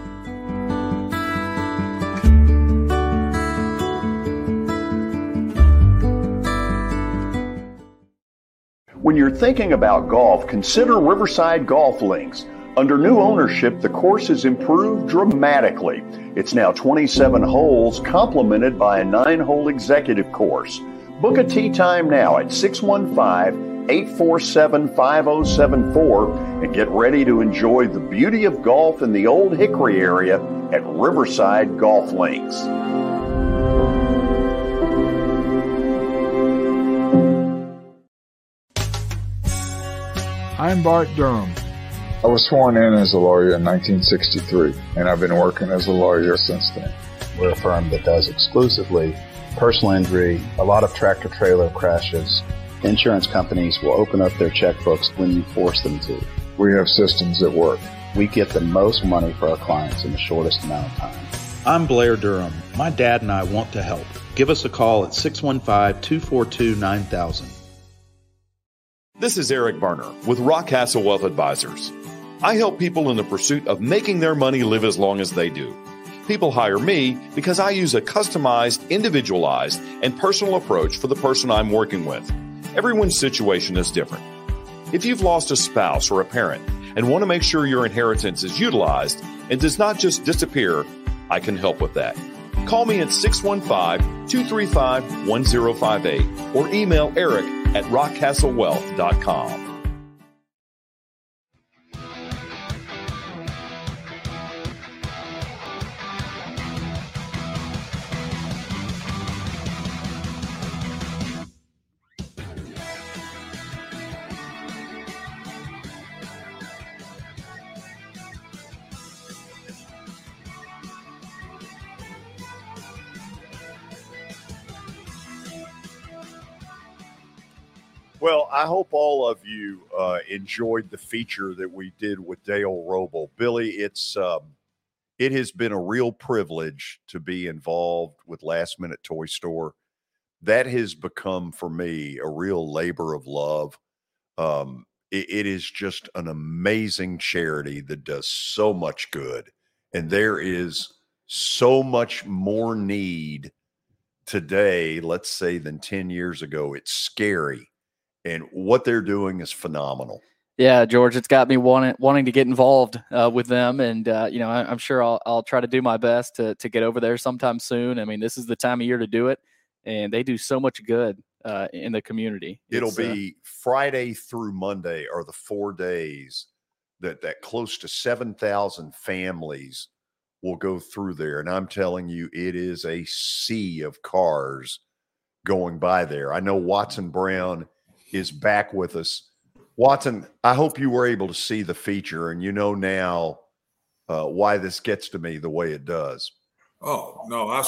When you're thinking about golf, consider Riverside Golf Links. Under new ownership, the course has improved dramatically. It's now 27 holes, complemented by a nine hole executive course. Book a tee time now at 615 847 5074 and get ready to enjoy the beauty of golf in the Old Hickory area at Riverside Golf Links. I'm Bart Durham. I was sworn in as a lawyer in 1963, and I've been working as a lawyer since then. We're a firm that does exclusively personal injury, a lot of tractor trailer crashes. Insurance companies will open up their checkbooks when you force them to. We have systems that work. We get the most money for our clients in the shortest amount of time. I'm Blair Durham. My dad and I want to help. Give us a call at 615 242 9000. This is Eric Berner with Rockcastle Wealth Advisors. I help people in the pursuit of making their money live as long as they do. People hire me because I use a customized, individualized, and personal approach for the person I'm working with. Everyone's situation is different. If you've lost a spouse or a parent and want to make sure your inheritance is utilized and does not just disappear, I can help with that. Call me at 615 235 1058 or email eric at rockcastlewealth.com. Well, I hope all of you uh, enjoyed the feature that we did with Dale Robble. Billy, it's um, it has been a real privilege to be involved with Last Minute Toy Store. That has become for me a real labor of love. Um, it, it is just an amazing charity that does so much good, and there is so much more need today, let's say, than ten years ago. It's scary and what they're doing is phenomenal. Yeah, George, it's got me wanting wanting to get involved uh, with them, and uh, you know, I, am sure I'll I'll try to do my best to to get over there sometime soon. I mean, this is the time of year to do it, and they do so much good uh, in the community. It'll It's, uh, be Friday through Monday are the four days that that close to seven thousand families will go through there, and I'm telling you, it is a sea of cars going by there. I know Watson Brown is back with us. Watson, I hope you were able to see the feature and you know now uh, why this gets to me the way it does. Oh no, I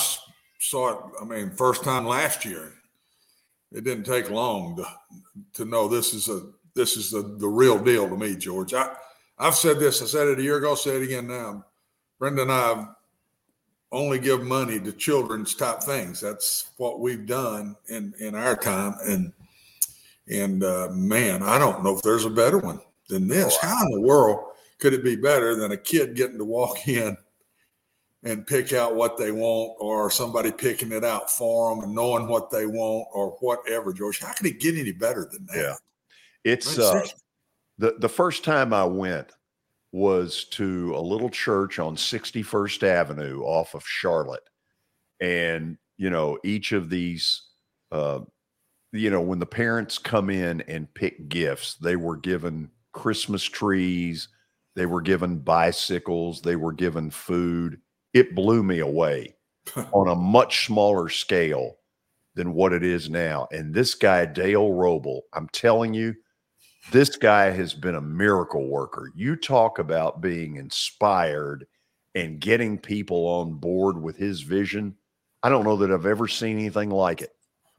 saw it. I mean, first time last year. It didn't take long to to know this is a this is the the real deal to me, George. I I've said this. I said it a year ago. Say it again now. Brenda and I only give money to children's type things. That's what we've done in in our time. And and uh, man, I don't know if there's a better one than this. How in the world could it be better than a kid getting to walk in and pick out what they want, or somebody picking it out for them and knowing what they want, or whatever? George, how could it get any better than that? Yeah. It's uh, the the first time I went was to a little church on 61st Avenue off of Charlotte. And you know, each of these uh you know, when the parents come in and pick gifts, they were given Christmas trees, they were given bicycles, they were given food. It blew me away on a much smaller scale than what it is now. And this guy, Dale Robble, I'm telling you, this guy has been a miracle worker. You talk about being inspired and getting people on board with his vision. I don't know that I've ever seen anything like it.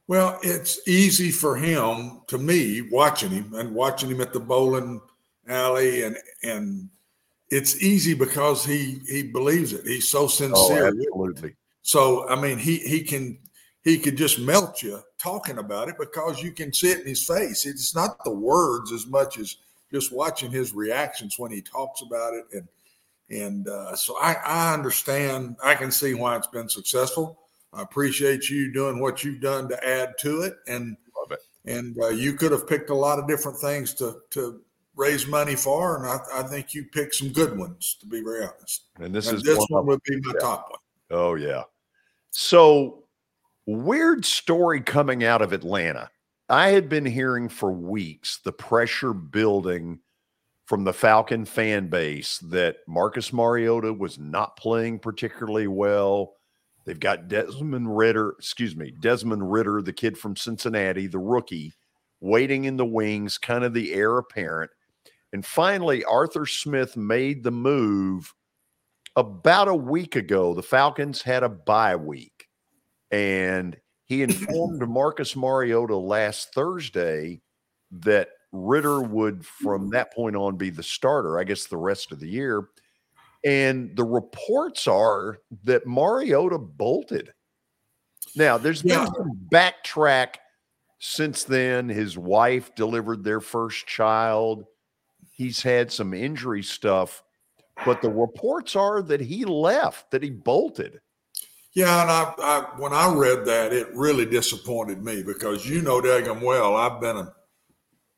Well, it's easy for him to me watching him and watching him at the bowling alley and and it's easy because he he believes it. He's so sincere. Oh, absolutely. So I mean, he he can he could just melt you talking about it because you can see it in his face. It's not the words as much as just watching his reactions when he talks about it, and and uh, so I, I understand. I can see why it's been successful. I appreciate you doing what you've done to add to it, and it. and uh, you could have picked a lot of different things to to raise money for, and I, I think you picked some good ones. To be very honest, And this And is this one one would be my yeah. top one. Oh yeah. So weird story coming out of Atlanta. I had been hearing for weeks the pressure building from the Falcon fan base that Marcus Mariota was not playing particularly well. They've got Desmond Ridder, excuse me, Desmond Ridder, the kid from Cincinnati, the rookie, waiting in the wings, kind of the heir apparent. And finally, Arthur Smith made the move about a week ago. The Falcons had a bye week, and he informed Marcus Mariota last Thursday that Ridder would, from that point on, be the starter, I guess, the rest of the year. And the reports are that Mariota bolted. Now, there's been some backtrack since then. His wife delivered their first child. He's had some injury stuff, but the reports are that he left, that he bolted. Yeah, and I, I when I read that, it really disappointed me because you know daggum well I've been a,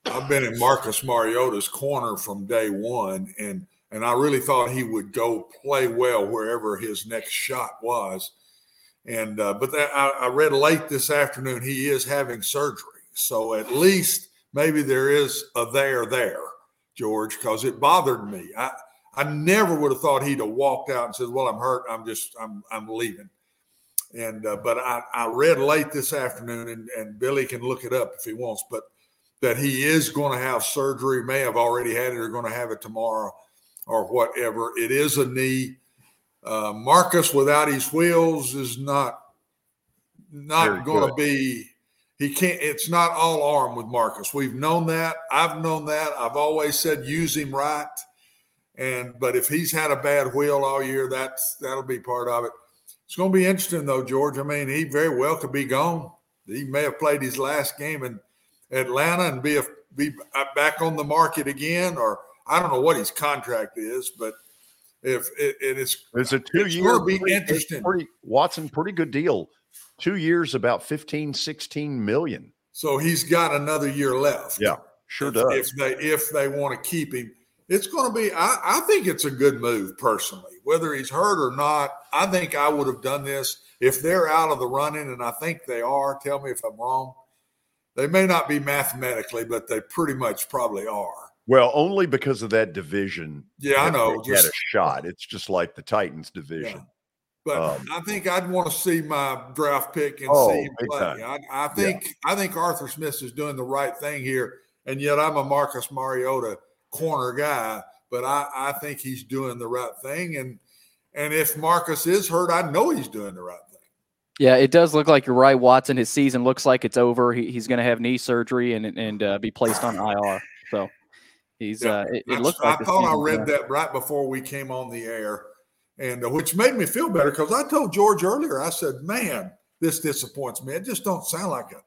I've been in Marcus Mariota's corner from day one, and and I really thought he would go play well wherever his next shot was, and uh, but that, I, I read late this afternoon he is having surgery, so at least maybe there is a there there, George, because it bothered me. I I never would have thought he'd have walked out and said, "Well, I'm hurt. I'm just I'm I'm leaving." And uh, but I, I read late this afternoon, and, and Billy can look it up if he wants, but that he is going to have surgery, may have already had it, or going to have it tomorrow, or whatever. It is a knee. Uh, Marcus without his wheels is not not going to be. He can't. It's not all arm with Marcus. We've known that. I've known that. I've always said use him right. And but if he's had a bad wheel all year, that's that'll be part of it. It's going to be interesting though, George. I mean, he very well could be gone. He may have played his last game in Atlanta and be a, be back on the market again, or I don't know what his contract is, but if it, it is, It's a two it's year be interesting. Pretty, Watson, pretty good deal. Two years, about 15, 16 million. So he's got another year left. Yeah, sure if, does. If they if they want to keep him, it's going to be. I, I think it's a good move personally. Whether he's hurt or not, I think I would have done this if they're out of the running, and I think they are. Tell me if I'm wrong. They may not be mathematically, but they pretty much probably are. Well, only because of that division. Yeah, I know, they Had a just- shot. It's just like the Titans division. But Um, I think I'd want to see my draft pick and Oh, see him play. I, I think I think Arthur Smith is doing the right thing here, and yet I'm a Marcus Mariota corner guy, but I, I think he's doing the right thing. And and if Marcus is hurt, I know he's doing the right thing. Yeah, it does look like you're right, Watson. His season looks like it's over. He, he's going to have knee surgery and and uh, be placed on IR. So he's uh, it, it I, looks I like the thought I read done. that right before we came on the air, and uh, which made me feel better because I told George earlier. I said, "Man, this disappoints me. It just don't sound like a,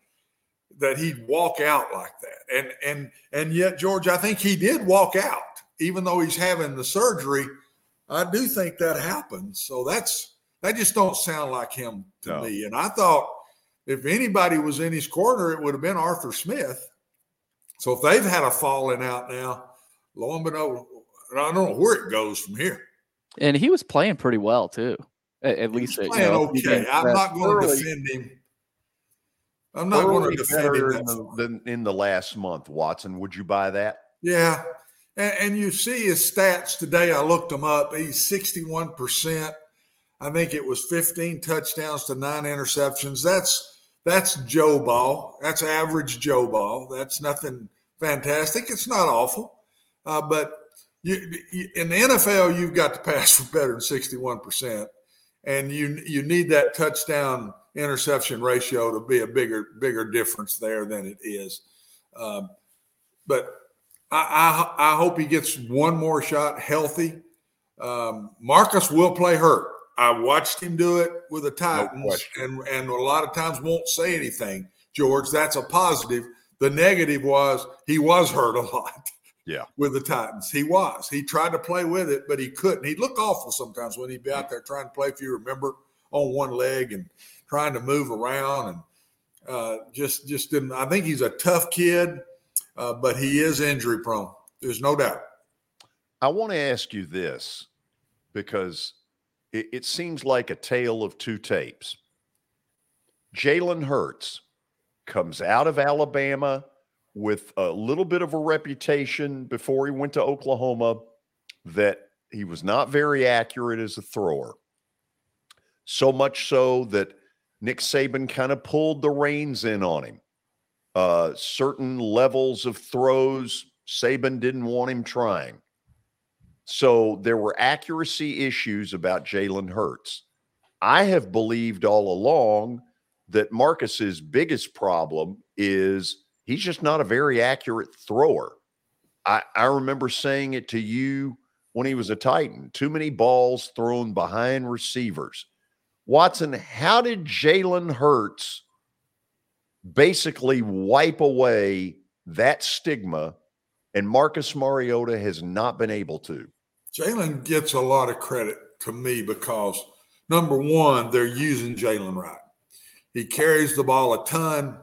that he'd walk out like that." And and and yet, George, I think he did walk out, even though he's having the surgery. I do think that happened. So that's that just don't sound like him to No. me. And I thought if anybody was in his corner, it would have been Arthur Smith. So if they've had a falling out now, lo and behold, I don't know where it goes from here. and he was playing pretty well too. At, at least uh, you Playing know, okay. I'm not going to defend him. I'm not going to defend him. in the, than in the last month, Watson. Would you buy that? Yeah. And, and you see his stats today. I looked them up. He's 61%. I think it was 15 touchdowns to nine interceptions. That's that's Joe ball. That's average Joe ball. That's nothing fantastic. It's not awful. Uh, but you, you, in the NFL, you've got to pass for better than 61%. And you you need that touchdown interception ratio to be a bigger bigger difference there than it is. Um, but I, I I hope he gets one more shot healthy. Um, Marcus will play hurt. I watched him do it with the Titans, question. and and a lot of times won't say anything. George, that's a positive. The negative was he was hurt a lot Yeah. with the Titans. He was. He tried to play with it, but he couldn't. He'd look awful sometimes when he'd be out there trying to play. If you remember, on one leg and trying to move around, and uh, just just didn't. I think he's a tough kid, uh, but he is injury prone. There's no doubt. I want to ask you this because it, it seems like a tale of two tapes. Jalen Hurts comes out of Alabama with a little bit of a reputation before he went to Oklahoma that he was not very accurate as a thrower. So much so that Nick Saban kind of pulled the reins in on him. Uh, certain levels of throws, Saban didn't want him trying. So there were accuracy issues about Jalen Hurts. I have believed all along that Marcus's biggest problem is he's just not a very accurate thrower. I, I remember saying it to you when he was a Titan. Too many balls thrown behind receivers. Watson, how did Jalen Hurts basically wipe away that stigma and Marcus Mariota has not been able to? Jalen gets a lot of credit to me because number one, they're using Jalen right. He carries the ball a ton.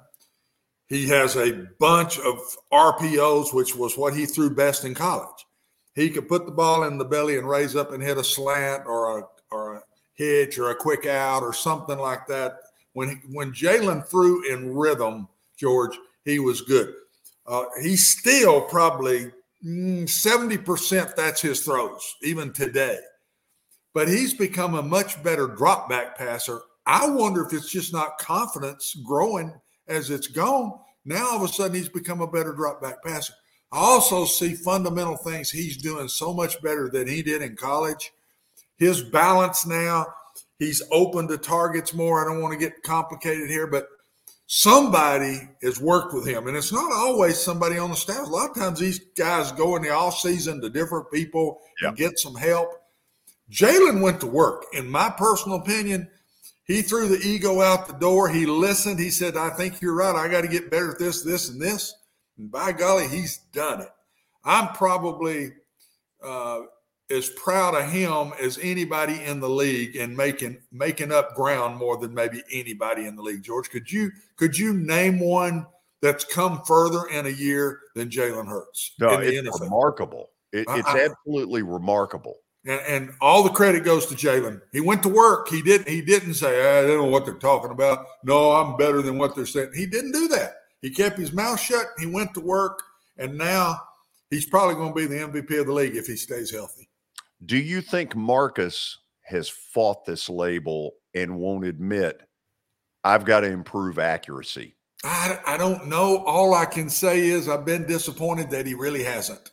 He has a bunch of RPOs, which was what he threw best in college. He could put the ball in the belly and raise up and hit a slant or a or a hitch or a quick out or something like that. When when Jalen threw in rhythm, George, he was good. Uh, he's still probably mm, seventy percent. That's his throws even today, but he's become a much better drop back passer. I wonder if it's just not confidence growing as it's gone. Now all of a sudden he's become a better drop back passer. I also see fundamental things he's doing so much better than he did in college. His balance now, he's open to targets more. I don't want to get complicated here, but somebody has worked with him. And it's not always somebody on the staff. A lot of times these guys go in the off season to different people and get some help. Jalen went to work. In my personal opinion, he threw the ego out the door. He listened. He said, I think you're right. I got to get better at this, this, and this. And by golly, he's done it. I'm probably uh, as proud of him as anybody in the league and making making up ground more than maybe anybody in the league. George, could you could you name one that's come further in a year than Jalen Hurts? No, it's remarkable. It, it's I, absolutely remarkable. And, and, all the credit goes to Jalen. He went to work. He didn't. He didn't say, ah, "I don't know what they're talking about." No, I'm better than what they're saying. He didn't do that. He kept his mouth shut. He went to work, and now he's probably going to be the MVP of the league if he stays healthy. Do you think Marcus has fought this label and won't admit I've got to improve accuracy? I, I don't know. All I can say is I've been disappointed that he really hasn't.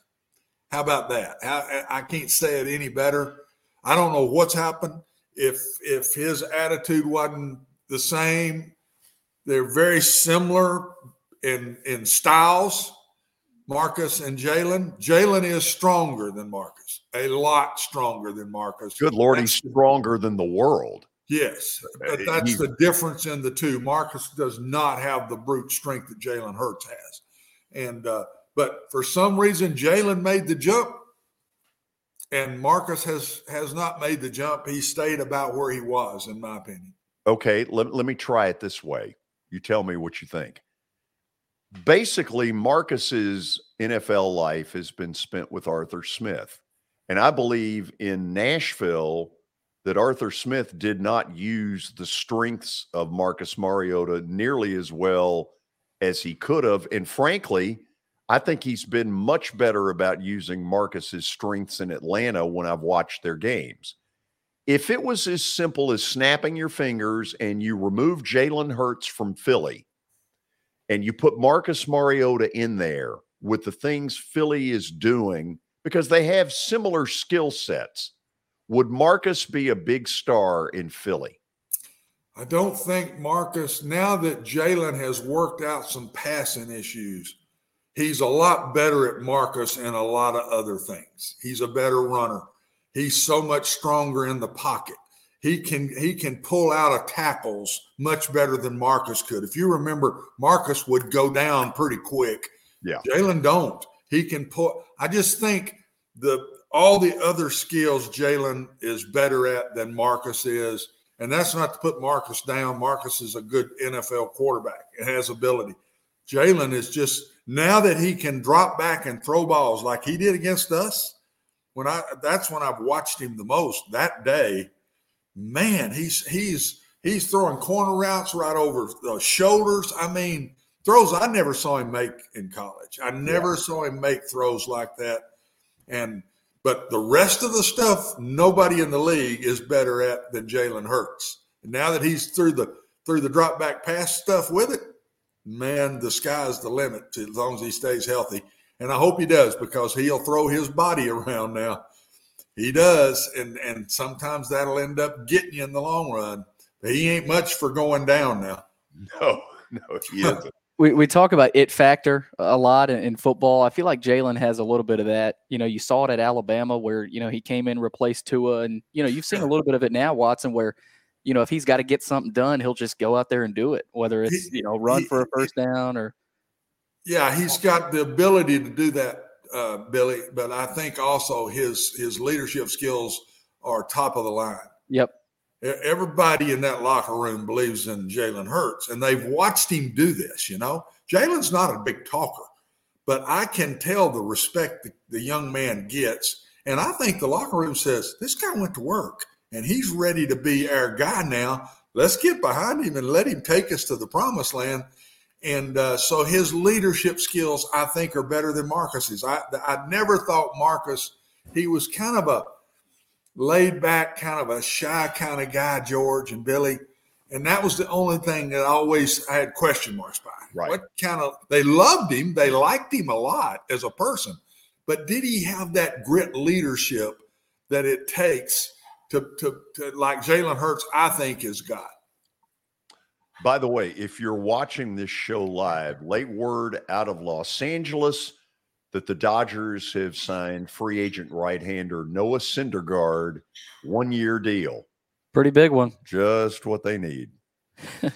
How about that? I, I can't say it any better. I don't know what's happened. If if his attitude wasn't the same, they're very similar in in styles. Marcus and Jalen. Jalen is stronger than Marcus, a lot stronger than Marcus. Good Lord, that's he's stronger than the world. Yes, but that's he, the difference in the two. Marcus does not have the brute strength that Jalen Hurts has, and uh, but for some reason Jalen made the jump, and Marcus has has not made the jump. He stayed about where he was, in my opinion. Okay, let, let me try it this way. You tell me what you think basically Marcus's NFL life has been spent with Arthur Smith. And I believe in Nashville that Arthur Smith did not use the strengths of Marcus Mariota nearly as well as he could have. And frankly, I think he's been much better about using Marcus's strengths in Atlanta when I've watched their games. If it was as simple as snapping your fingers and you remove Jalen Hurts from Philly, and you put Marcus Mariota in there with the things Philly is doing because they have similar skill sets, would Marcus be a big star in Philly? I don't think Marcus, now that Jalen has worked out some passing issues, he's a lot better at Marcus and a lot of other things. He's a better runner. He's so much stronger in the pocket he can he can pull out of tackles much better than Marcus could. If you remember, Marcus would go down pretty quick. Yeah. Jalen don't. He can pull. I just think the all the other skills Jalen is better at than Marcus is. And that's not to put Marcus down. Marcus is a good NFL quarterback and has ability. Jalen is just now that he can drop back and throw balls like he did against us. When I that's when I've watched him the most that day man, he's he's He's throwing corner routes right over the shoulders. I mean, throws I never saw him make in college. I never yeah. saw him make throws like that. And but the rest of the stuff, nobody in the league is better at than Jalen Hurts. And now that he's through the through the drop back pass stuff with it, man, the sky's the limit as long as he stays healthy. And I hope he does because he'll throw his body around now. He does, and and sometimes that'll end up getting you in the long run. But he ain't much for going down now. No, no, he isn't. we, we talk about it factor a lot in, in football. I feel like Jalen has a little bit of that. You know, you saw it at Alabama where, you know, he came in, replaced Tua, and, you know, you've seen a little bit of it now, Watson, where, you know, if he's got to get something done, he'll just go out there and do it, whether it's, you know, run for a first down or. Yeah, he's got the ability to do that, uh, Billy, but I think also his his leadership skills are top of the line. Yep. Everybody in that locker room believes in Jalen Hurts, and they've watched him do this. You know, Jalen's not a big talker, but I can tell the respect the, the young man gets. And I think the locker room says, This guy went to work and he's ready to be our guy now. Let's get behind him and let him take us to the promised land. And uh, so his leadership skills, I think, are better than Marcus's. I, I never thought Marcus, he was kind of a laid back, kind of a shy kind of guy, George and Billy. And that was the only thing that I always I had question marks by. Right. What kind of they loved him, they liked him a lot as a person, but did he have that grit leadership that it takes to to, to like Jalen Hurts? I think has got. By the way, if you're watching this show live, late word out of Los Angeles that the Dodgers have signed free agent right hander Noah Syndergaard, one year deal. Pretty big one. Just what they need.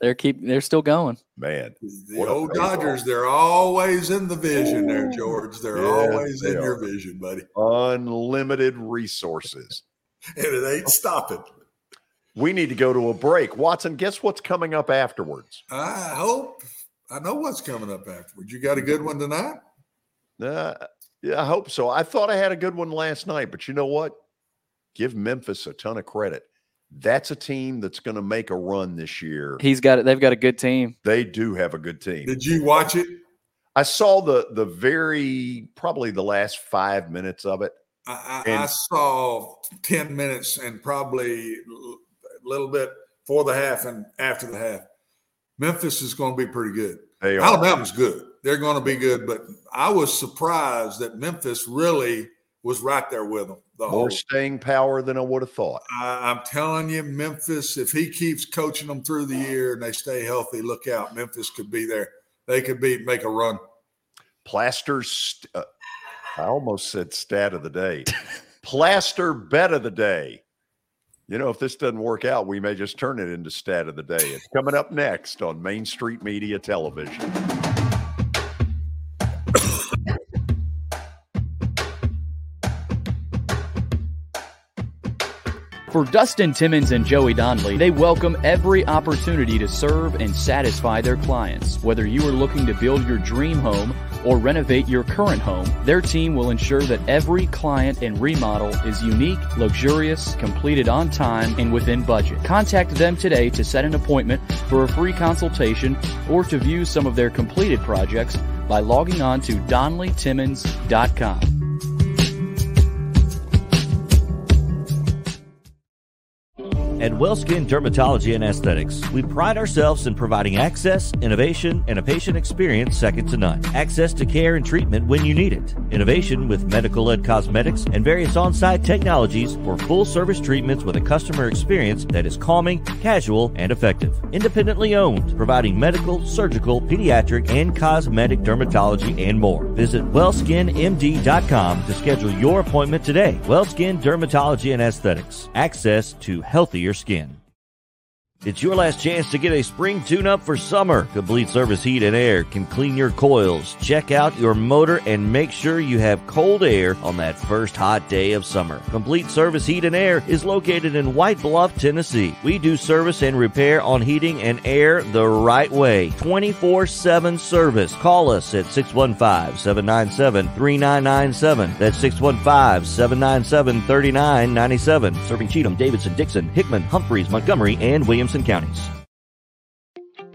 they're keep they're still going. Man. The old Dodgers, they're always in the vision there, George. They're yeah, always they in are. your vision, buddy. Unlimited resources. and it ain't stopping. We need to go to a break. Watson, guess what's coming up afterwards? I hope I know what's coming up afterwards. You got a good one tonight? Uh, yeah, I hope so. I thought I had a good one last night, but you know what? Give Memphis a ton of credit. That's a team that's going to make a run this year. He's got it. They've got a good team. They do have a good team. Did you watch it? I saw the the very probably the last five minutes of it. I, I, I saw ten minutes and probably a little bit for the half and after the half. Memphis is going to be pretty good. Alabama's good they're going to be good. But I was surprised that Memphis really was right there with them. The More whole. staying power than I would have thought. I, am telling you, Memphis, if he keeps coaching them through the year and they stay healthy, look out. Memphis could be there. They could be make a run. Plaster's, uh, I almost said stat of the day. Plaster bet of the day. You know, if this doesn't work out, we may just turn it into stat of the day. It's coming up next on Main Street Media Television. For Dustin Timmons and Joey Donnelly, they welcome every opportunity to serve and satisfy their clients. Whether you are looking to build your dream home or renovate your current home, their team will ensure that every client and remodel is unique, luxurious, completed on time, and within budget. Contact them today to set an appointment for a free consultation or to view some of their completed projects by logging on to DonnellyTimmons.com. At WellSkin Dermatology and Aesthetics, we pride ourselves in providing access, innovation, and a patient experience second to none. Access to care and treatment when you need it. Innovation with medical led cosmetics and various on site technologies for full service treatments with a customer experience that is calming, casual, and effective. Independently owned, providing medical, surgical, pediatric, and cosmetic dermatology and more. Visit WellSkinMD.com to schedule your appointment today. WellSkin Dermatology and Aesthetics. Access to healthier skin. It's your last chance to get a spring tune up for summer. Complete Service Heat and Air can clean your coils, check out your motor, and make sure you have cold air on that first hot day of summer. Complete Service Heat and Air is located in White Bluff, Tennessee. We do service and repair on heating and air the right way. 24 7 service. Call us at 615 797 3997. That's 615 797 3997. Serving Cheatham, Davidson, Dickson, Hickman, Humphreys, Montgomery, and Williamson counties.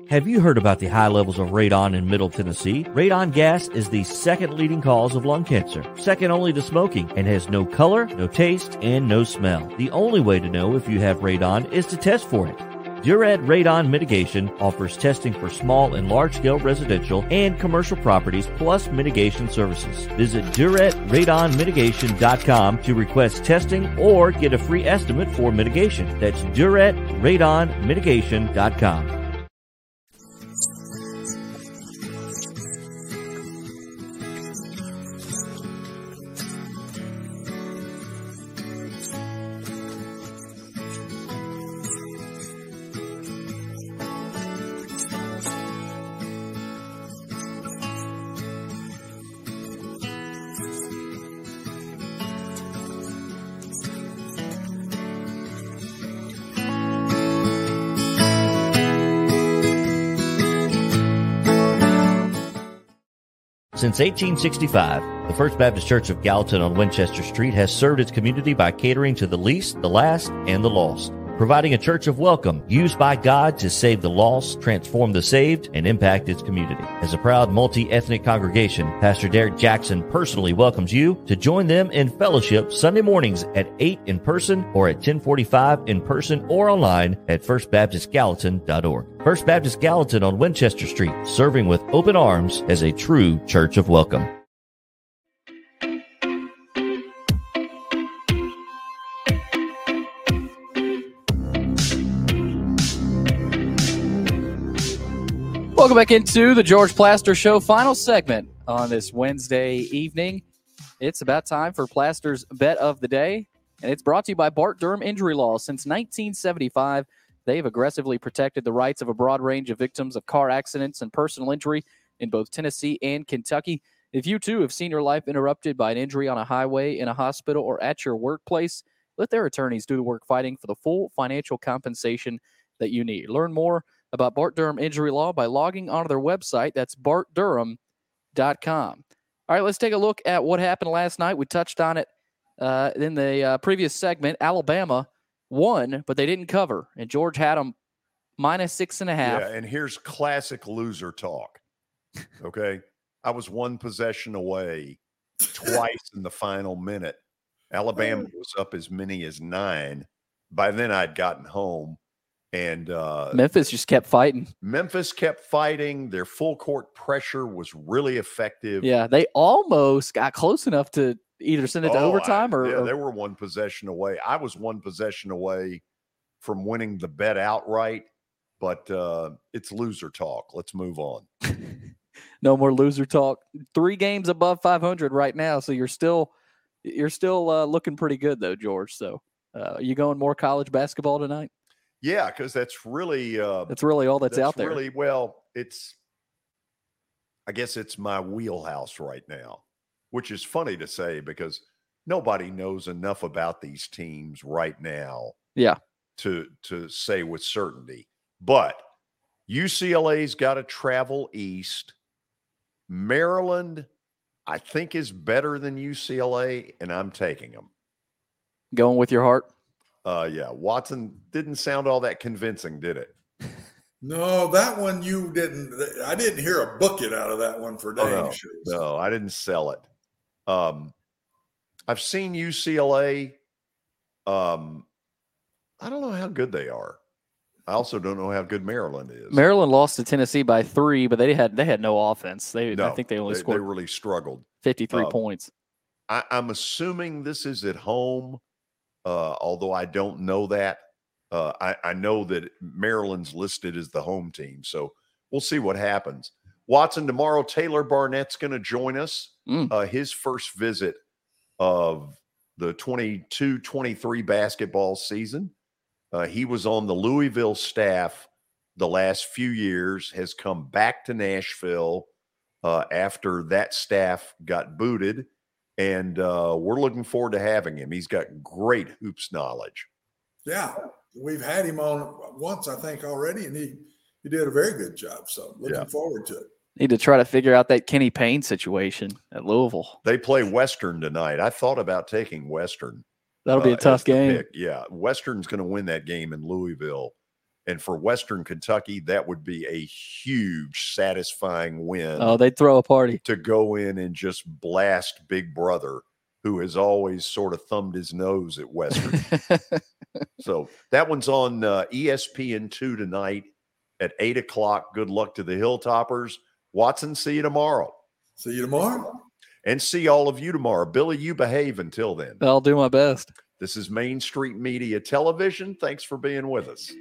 Have you heard about the high levels of radon in Middle Tennessee? Radon gas is the second leading cause of lung cancer, second only to smoking, and has no color, no taste, and no smell. The only way to know if you have radon is to test for it. Duret Radon Mitigation offers testing for small and large scale residential and commercial properties plus mitigation services. Visit DuretRadonMitigation.com to request testing or get a free estimate for mitigation. That's DuretRadonMitigation.com. Since 1865, the First Baptist Church of Gallatin on Winchester Street has served its community by catering to the least, the last, and the lost, providing a church of welcome used by God to save the lost, transform the saved, and impact its community. As a proud multi-ethnic congregation, Pastor Derek Jackson personally welcomes you to join them in fellowship Sunday mornings at 8 in person or at 1045 in person or online at firstbaptistgallatin.org. First Baptist Gallatin on Winchester Street, serving with open arms as a true church of welcome. Welcome back into the George Plaster Show final segment on this Wednesday evening. It's about time for Plaster's bet of the day, and it's brought to you by Bart Durham Injury Law. Since 1975, they've aggressively protected the rights of a broad range of victims of car accidents and personal injury in both Tennessee and Kentucky. If you too have seen your life interrupted by an injury on a highway, in a hospital, or at your workplace, let their attorneys do the work fighting for the full financial compensation that you need. Learn more about Bart Durham Injury Law by logging onto their website. That's bartdurham.com. All right, let's take a look at what happened last night. We touched on it uh, in the uh, previous segment. Alabama won, but they didn't cover, and George had them minus six and a half. Yeah, and here's classic loser talk. Okay. I was one possession away twice in the final minute. Alabama was up as many as nine. By then, I'd gotten home. And uh, Memphis just kept fighting. Memphis kept fighting. Their full court pressure was really effective. Yeah, they almost got close enough to either send it to Oh, I- overtime or, yeah, or- they were one possession away. I was one possession away from winning the bet outright, but uh, it's loser talk. Let's move on. no more loser talk. Three games above 500 right now, so you're still you're still uh, looking pretty good though, George. So, uh, you going more college basketball tonight? Yeah, because that's really uh, That's really all that's, out there. Really well, it's I guess it's my wheelhouse right now, which is funny to say because nobody knows enough about these teams right now yeah, to to say with certainty. But UCLA's got to travel east. Maryland, I think, is better than UCLA, and I'm taking them. going with your heart. Uh, yeah, Watson didn't sound all that convincing, did it? No, that one you didn't. I didn't hear a bucket out of that one for Oh, no, sure. no, I didn't sell it. Um, I've seen UCLA. Um, I don't know how good they are. I also don't know how good Maryland is. Maryland lost to Tennessee by three, but they had they had no offense. They I think they only they, scored They really struggled. 53 Uh, points. I, I'm assuming this is at home, uh, although I don't know that. Uh, I, I know that Maryland's listed as the home team, so we'll see what happens. Watson tomorrow. Taylor Barnett's going to join us. Uh, his first visit of the 22-23 basketball season. Uh, he was on the Louisville staff the last few years, has come back to Nashville uh, after that staff got booted. And uh, we're looking forward to having him. He's got great hoops knowledge. Yeah, we've had him on once, I think, already, and he he did a very good job. So looking Yeah. forward to it. Need to try to figure out that Kenny Payne situation at Louisville. They play Western tonight. I thought about taking Western. That'll be a uh, tough game. pick. Yeah, Western's going to win that game in Louisville. And for Western Kentucky, that would be a huge, satisfying win. Oh, they'd throw a party. to go in and just blast Big Brother, who has always sort of thumbed his nose at Western. so that one's on uh, ESPN two tonight at eight o'clock. Good luck to the Hilltoppers. Watson, see you tomorrow. See you tomorrow. And see all of you tomorrow. Billy, you behave until then. I'll do my best. This is Main Street Media Television. Thanks for being with us.